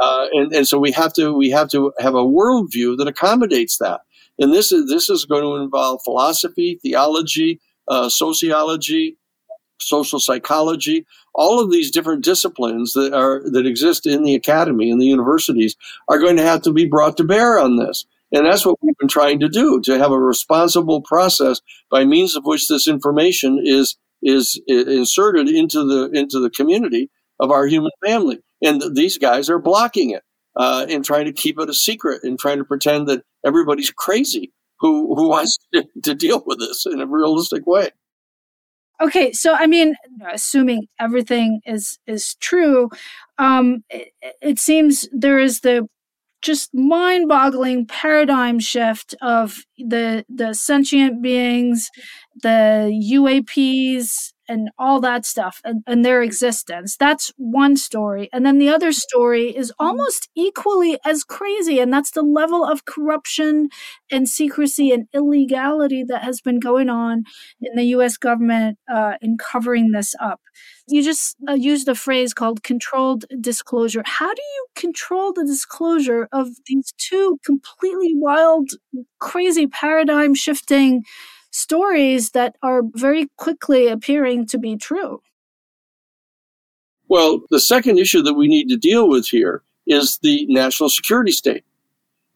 Uh, and, and so we have to we have to have a worldview that accommodates that. And this is this is going to involve philosophy, theology, uh, sociology, social psychology, all of these different disciplines that are that exist in the academy and the universities are going to have to be brought to bear on this. And that's what we've been trying to do to have a responsible process by means of which this information is is inserted into the into the community of our human family. And these guys are blocking it uh, and trying to keep it a secret and trying to pretend that everybody's crazy who who wants to, to deal with this in a realistic way. Okay, so I mean, assuming everything is is true, um, it, it seems there is the just mind-boggling paradigm shift of the the sentient beings, the UAPs, and all that stuff and, and their existence. That's one story. And then the other story is almost equally as crazy, and that's the level of corruption and secrecy and illegality that has been going on in the US government uh, in covering this up. You just uh, used a phrase called controlled disclosure. How do you control the disclosure of these two completely wild, crazy paradigm shifting? Stories that are very quickly appearing to be true. Well, the second issue that we need to deal with here is the national security state.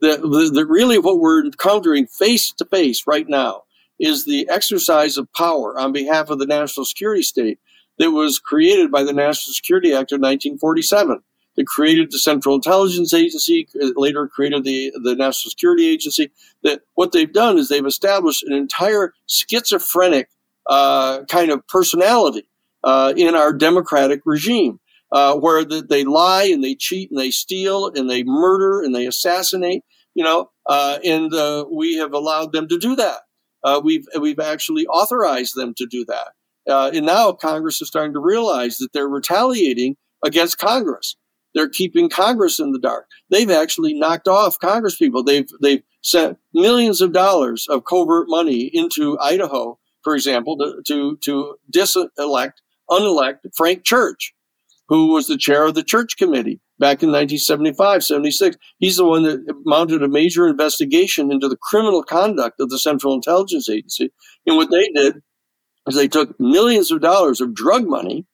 That, the really what we're encountering face to face right now is the exercise of power on behalf of the national security state that was created by the National Security Act of 1947 that created the Central Intelligence Agency, uh, later created the, the National Security Agency. That what they've done is they've established an entire schizophrenic uh, kind of personality uh, in our democratic regime, uh, where the, they lie and they cheat and they steal and they murder and they assassinate. You know, uh, and uh, we have allowed them to do that. we've we've actually authorized them to do that. and now Congress is starting to realize that they're retaliating against Congress they're keeping Congress in the dark. They've actually knocked off Congress people. They've they've sent millions of dollars of covert money into Idaho, for example, to to, to diselect, unelect Frank Church, who was the chair of the Church Committee back in 1975, 76. He's the one that mounted a major investigation into the criminal conduct of the Central Intelligence Agency. And what they did is they took millions of dollars of drug money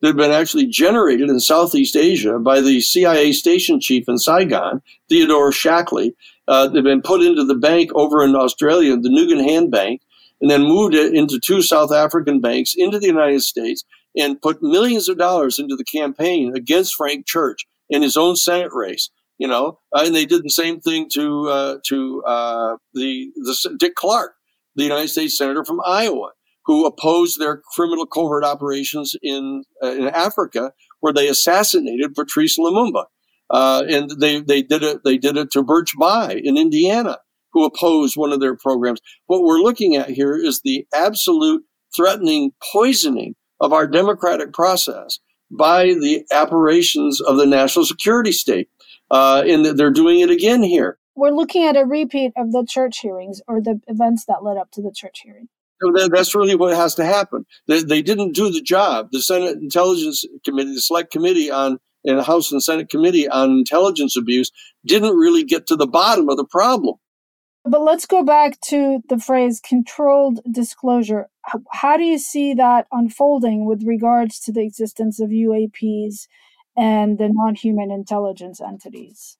that had been actually generated in Southeast Asia by the CIA station chief in Saigon, Theodore Shackley. Uh, they've been put into the bank over in Australia, the Nugan Hand Bank, and then moved it into two South African banks into the United States and put millions of dollars into the campaign against Frank Church in his own Senate race. You know, uh, and they did the same thing to uh, to uh, the, the Dick Clark, the United States senator from Iowa who opposed their criminal covert operations in uh, in Africa, where they assassinated Patrice Lumumba, uh, and they they did it they did it to Birch Bayh in Indiana, who opposed one of their programs. What we're looking at here is the absolute threatening poisoning of our democratic process by the apparitions of the national security state, uh, and they're doing it again here. We're looking at a repeat of the church hearings or the events that led up to the church hearing. That's really what has to happen. They, they didn't do the job. The Senate Intelligence Committee, the Select Committee on and the House and Senate Committee on Intelligence Abuse, didn't really get to the bottom of the problem. But let's go back to the phrase controlled disclosure. How do you see that unfolding with regards to the existence of UAPs and the non-human intelligence entities?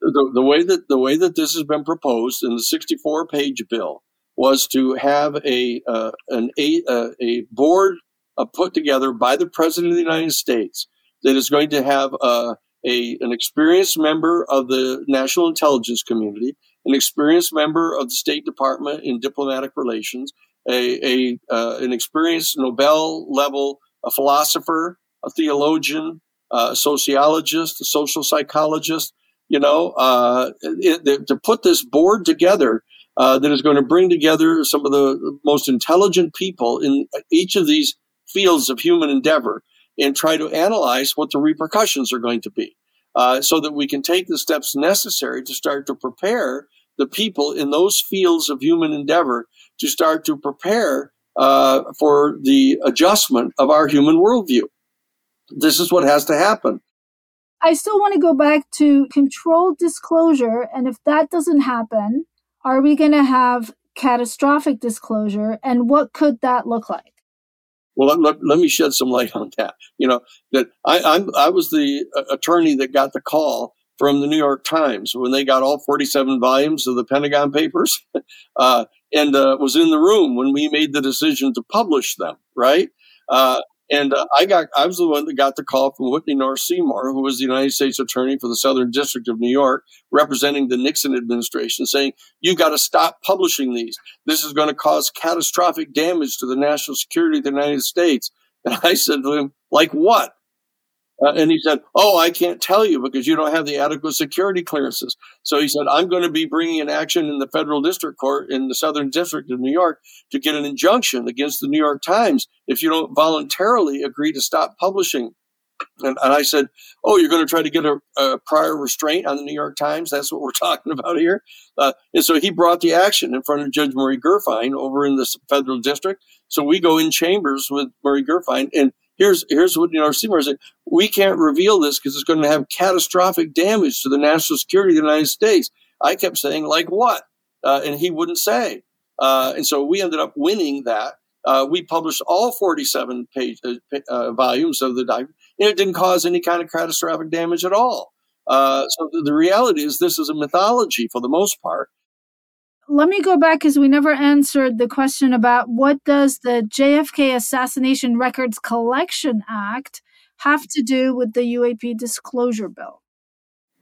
The, the way that the way that this has been proposed in the 64 page bill was to have a uh, an a, uh, a board uh, put together by the president of the United States that is going to have uh, a an experienced member of the national intelligence community, an experienced member of the State Department in diplomatic relations, a, a uh, an experienced Nobel level a philosopher, a theologian, a sociologist, a social psychologist, you know, uh, it, to put this board together uh, that is going to bring together some of the most intelligent people in each of these fields of human endeavor and try to analyze what the repercussions are going to be uh, so that we can take the steps necessary to start to prepare the people in those fields of human endeavor to start to prepare uh, for the adjustment of our human worldview. This is what has to happen. I still want to go back to controlled disclosure. And if that doesn't happen, are we going to have catastrophic disclosure? And what could that look like? Well, let, let, me shed some light on that. You know, that I, I'm, I was the uh, attorney that got the call from the New York Times when they got all 47 volumes of the Pentagon Papers uh, and uh, was in the room when we made the decision to publish them, right? Uh, and uh, I got, I was the one that got the call from Whitney North Seymour, who was the United States Attorney for the Southern District of New York, representing the Nixon administration, saying, You've got to stop publishing these. This is going to cause catastrophic damage to the national security of the United States." And I said to him, "Like what?" Uh, and he said, Oh, I can't tell you because you don't have the adequate security clearances. So he said, I'm going to be bringing an action in the federal district court in the Southern District of New York to get an injunction against the New York Times if you don't voluntarily agree to stop publishing. And, and I said, Oh, you're going to try to get a, a, prior restraint on the New York Times? That's what we're talking about here. Uh, and so he brought the action in front of Judge Murray Gurfein over in the federal district. So we go in chambers with Murray Gurfein and here's here's what you know Seymour said. We can't reveal this because it's going to have catastrophic damage to the national security of the United States. I kept saying, like what? Uh, and he wouldn't say. Uh, and so we ended up winning that. Uh, we published all 47 page uh, uh, volumes of the document, and it didn't cause any kind of catastrophic damage at all. Uh, so the, the reality is, this is a mythology for the most part let me go back because we never answered the question about what does the JFK Assassination Records Collection Act have to do with the UAP disclosure bill?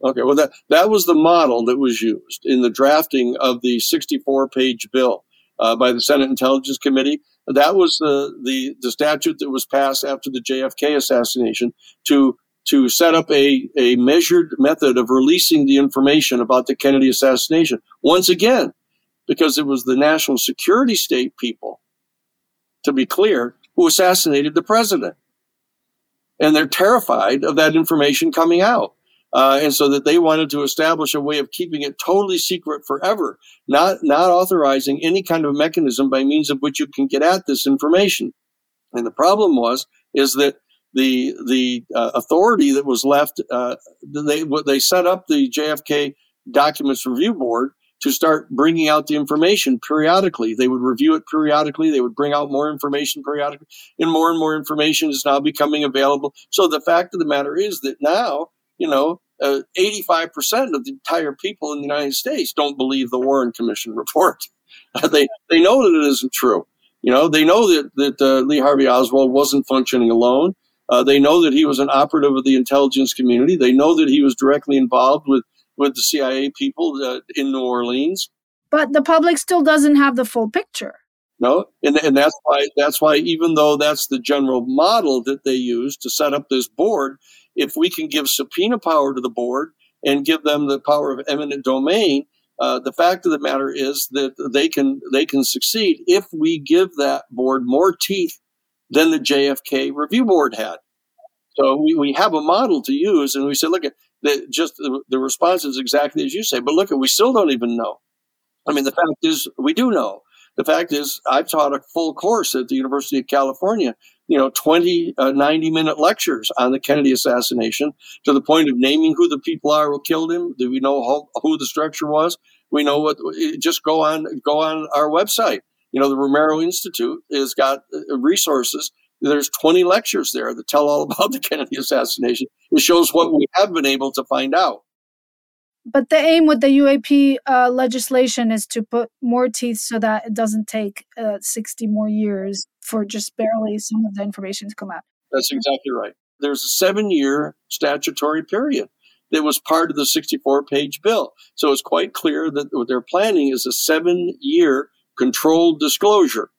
Okay, well that that was the model that was used in the drafting of the 64-page bill uh, by the Senate Intelligence Committee. That was the, the the statute that was passed after the JFK assassination to to set up a, a measured method of releasing the information about the Kennedy assassination. Once again, because it was the national security state people, to be clear, who assassinated the president. And they're terrified of that information coming out. Uh, and so that they wanted to establish a way of keeping it totally secret forever, not not authorizing any kind of mechanism by means of which you can get at this information. And the problem was is that the the uh, authority that was left, uh, they they set up the JFK Documents Review Board to start bringing out the information periodically. They would review it periodically. They would bring out more information periodically, and more and more information is now becoming available. So the fact of the matter is that now, you know, uh, 85% of the entire people in the United States don't believe the Warren Commission report. they they know that it isn't true. You know, they know that that uh, Lee Harvey Oswald wasn't functioning alone. Uh, they know that he was an operative of the intelligence community. They know that he was directly involved with with the CIA people uh, in New Orleans. But the public still doesn't have the full picture. No, and, and that's why that's why even though that's the general model that they use to set up this board, if we can give subpoena power to the board and give them the power of eminent domain, uh, the fact of the matter is that they can they can succeed if we give that board more teeth than the JFK review board had. So we, we have a model to use, and we say, look, at the, just the, the response is exactly as you say. But look, we still don't even know. I mean, the fact is, we do know. The fact is, I've taught a full course at the University of California, you know, 20, uh, 90 minute lectures on the Kennedy assassination to the point of naming who the people are who killed him. Do we know how, who the structure was? We know what, just go on, go on our website. You know, the Romero Institute has got uh, resources there's 20 lectures there that tell all about the Kennedy assassination. It shows what we have been able to find out. But the aim with the UAP uh, legislation is to put more teeth so that it doesn't take uh, 60 more years for just barely some of the information to come out. That's exactly right. There's a seven year statutory period that was part of the 64 page bill. So it's quite clear that what they're planning is a seven year controlled disclosure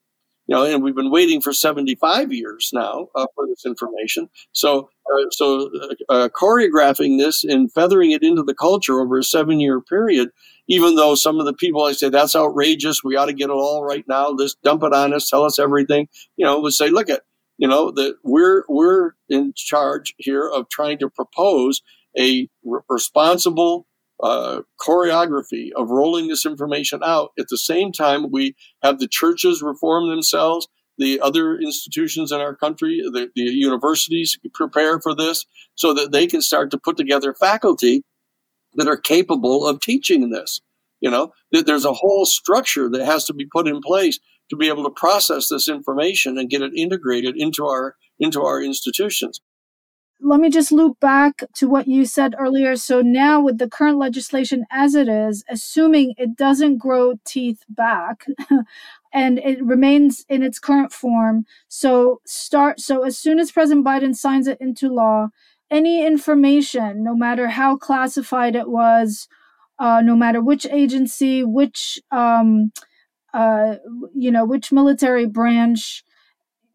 you know, and we've been waiting for 75 years now uh, for this information. So, uh, so uh, uh, choreographing this and feathering it into the culture over a seven-year period, even though some of the people I say that's outrageous, we ought to get it all right now. Just dump it on us, tell us everything. You know, would say, look at, you know, that we're we're in charge here of trying to propose a re- responsible uh, choreography of rolling this information out. At the same time, we have the churches reform themselves, the other institutions in our country, the, the universities prepare for this so that they can start to put together faculty that are capable of teaching this. You know, that there's a whole structure that has to be put in place to be able to process this information and get it integrated into our into our institutions let me just loop back to what you said earlier. So now with the current legislation as it is, assuming it doesn't grow teeth back and it remains in its current form, so start so as soon as President Biden signs it into law, any information, no matter how classified it was, uh, no matter which agency, which um, uh, you know, which military branch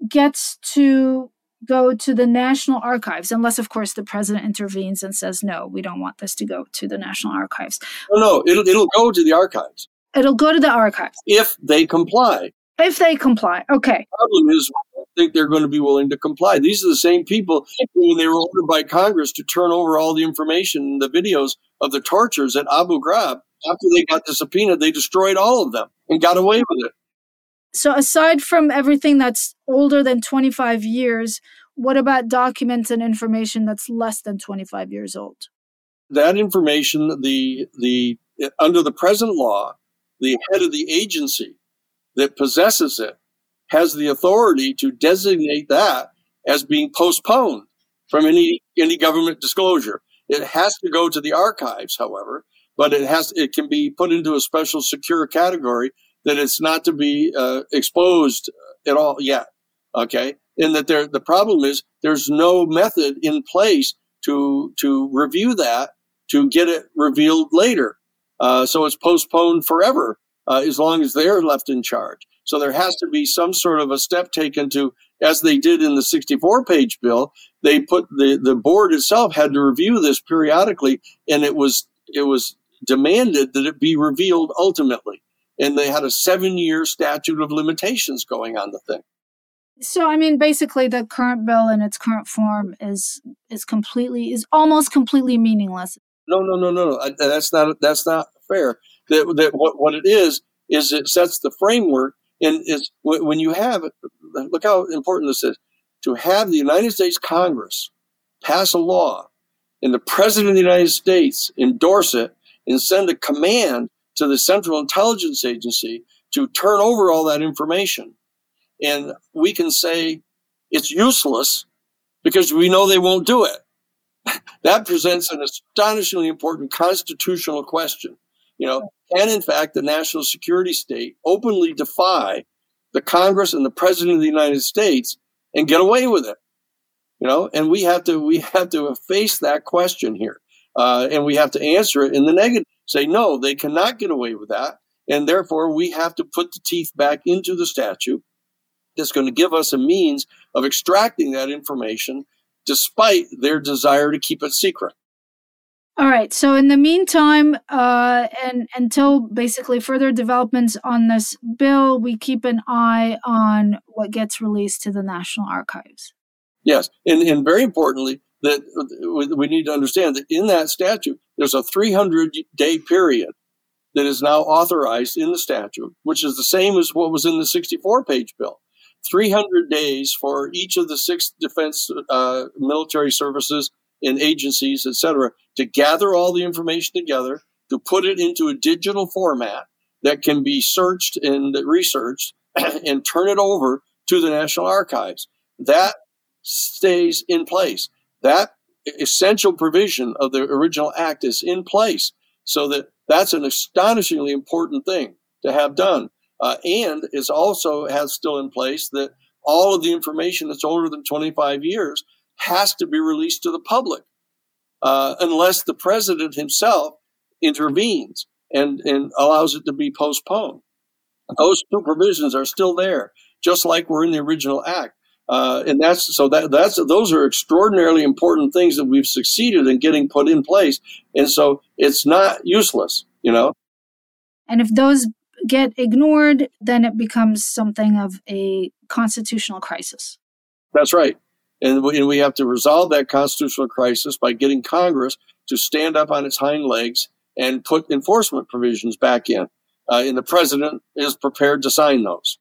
gets to go to the National Archives, unless, of course, the president intervenes and says, no, we don't want this to go to the National Archives. No, no, it'll, it'll go to the archives. It'll go to the archives. If they comply. If they comply. Okay. The problem is, I don't think they're going to be willing to comply. These are the same people who, when they were ordered by Congress to turn over all the information, the videos of the tortures at Abu Ghraib. After they got the subpoena, they destroyed all of them and got away with it. So, aside from everything that's older than 25 years, what about documents and information that's less than 25 years old? That information, the the under the present law, the head of the agency that possesses it has the authority to designate that as being postponed from any any government disclosure. It has to go to the archives, however, but it has it can be put into a special secure category that it's not to be uh, exposed at all yet. Okay, and that there the problem is there's no method in place to to review that to get it revealed later. Uh, so it's postponed forever uh, as long as they're left in charge. So there has to be some sort of a step taken to, as they did in the 64 page bill, they put the, the board itself had to review this periodically and it was, it was demanded that it be revealed ultimately and they had a seven year statute of limitations going on the thing. So I mean, basically, the current bill in its current form is is completely is almost completely meaningless. No, no, no, no, no. That's not that's not fair. That, that what what it is is it sets the framework, and is when you have look how important this is to have the United States Congress pass a law, and the President of the United States endorse it and send a command to the Central Intelligence Agency to turn over all that information. And we can say it's useless because we know they won't do it. that presents an astonishingly important constitutional question. You know, can in fact the national security state openly defy the Congress and the President of the United States and get away with it? You know, and we have to we have to face that question here, uh, and we have to answer it in the negative say, no, they cannot get away with that. And therefore, we have to put the teeth back into the statute that's going to give us a means of extracting that information despite their desire to keep it secret. All right. So in the meantime, uh, and until basically further developments on this bill, we keep an eye on what gets released to the National Archives. Yes, and, and very importantly, that we need to understand that in that statute, there's a 300 day period that is now authorized in the statute, which is the same as what was in the 64 page bill. 300 days for each of the six defense uh, military services and agencies, et cetera, to gather all the information together, to put it into a digital format that can be searched and researched and turn it over to the National Archives. That stays in place that essential provision of the original act is in place so that that's an astonishingly important thing to have done uh, and is also has still in place that all of the information that's older than 25 years has to be released to the public uh, unless the president himself intervenes and, and allows it to be postponed those two provisions are still there just like were in the original act. Uh, and that's so that that's those are extraordinarily important things that we've succeeded in getting put in place. And so it's not useless, you know. And if those get ignored, then it becomes something of a constitutional crisis. That's right. And we, and we have to resolve that constitutional crisis by getting Congress to stand up on its hind legs and put enforcement provisions back in. Uh, and the president is prepared to sign those.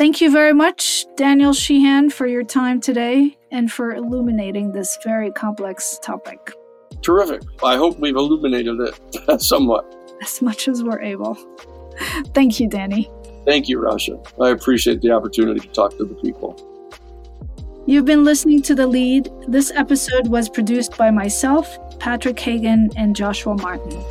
Thank you very much, Daniel Sheehan, for your time today and for illuminating this very complex topic. Terrific. I hope we've illuminated it somewhat. As much as we're able. Thank you, Danny. Thank you, Rasha. I appreciate the opportunity to talk to the people. You've been listening to The Lead. This episode was produced by myself, Patrick Hagan, and Joshua Martin.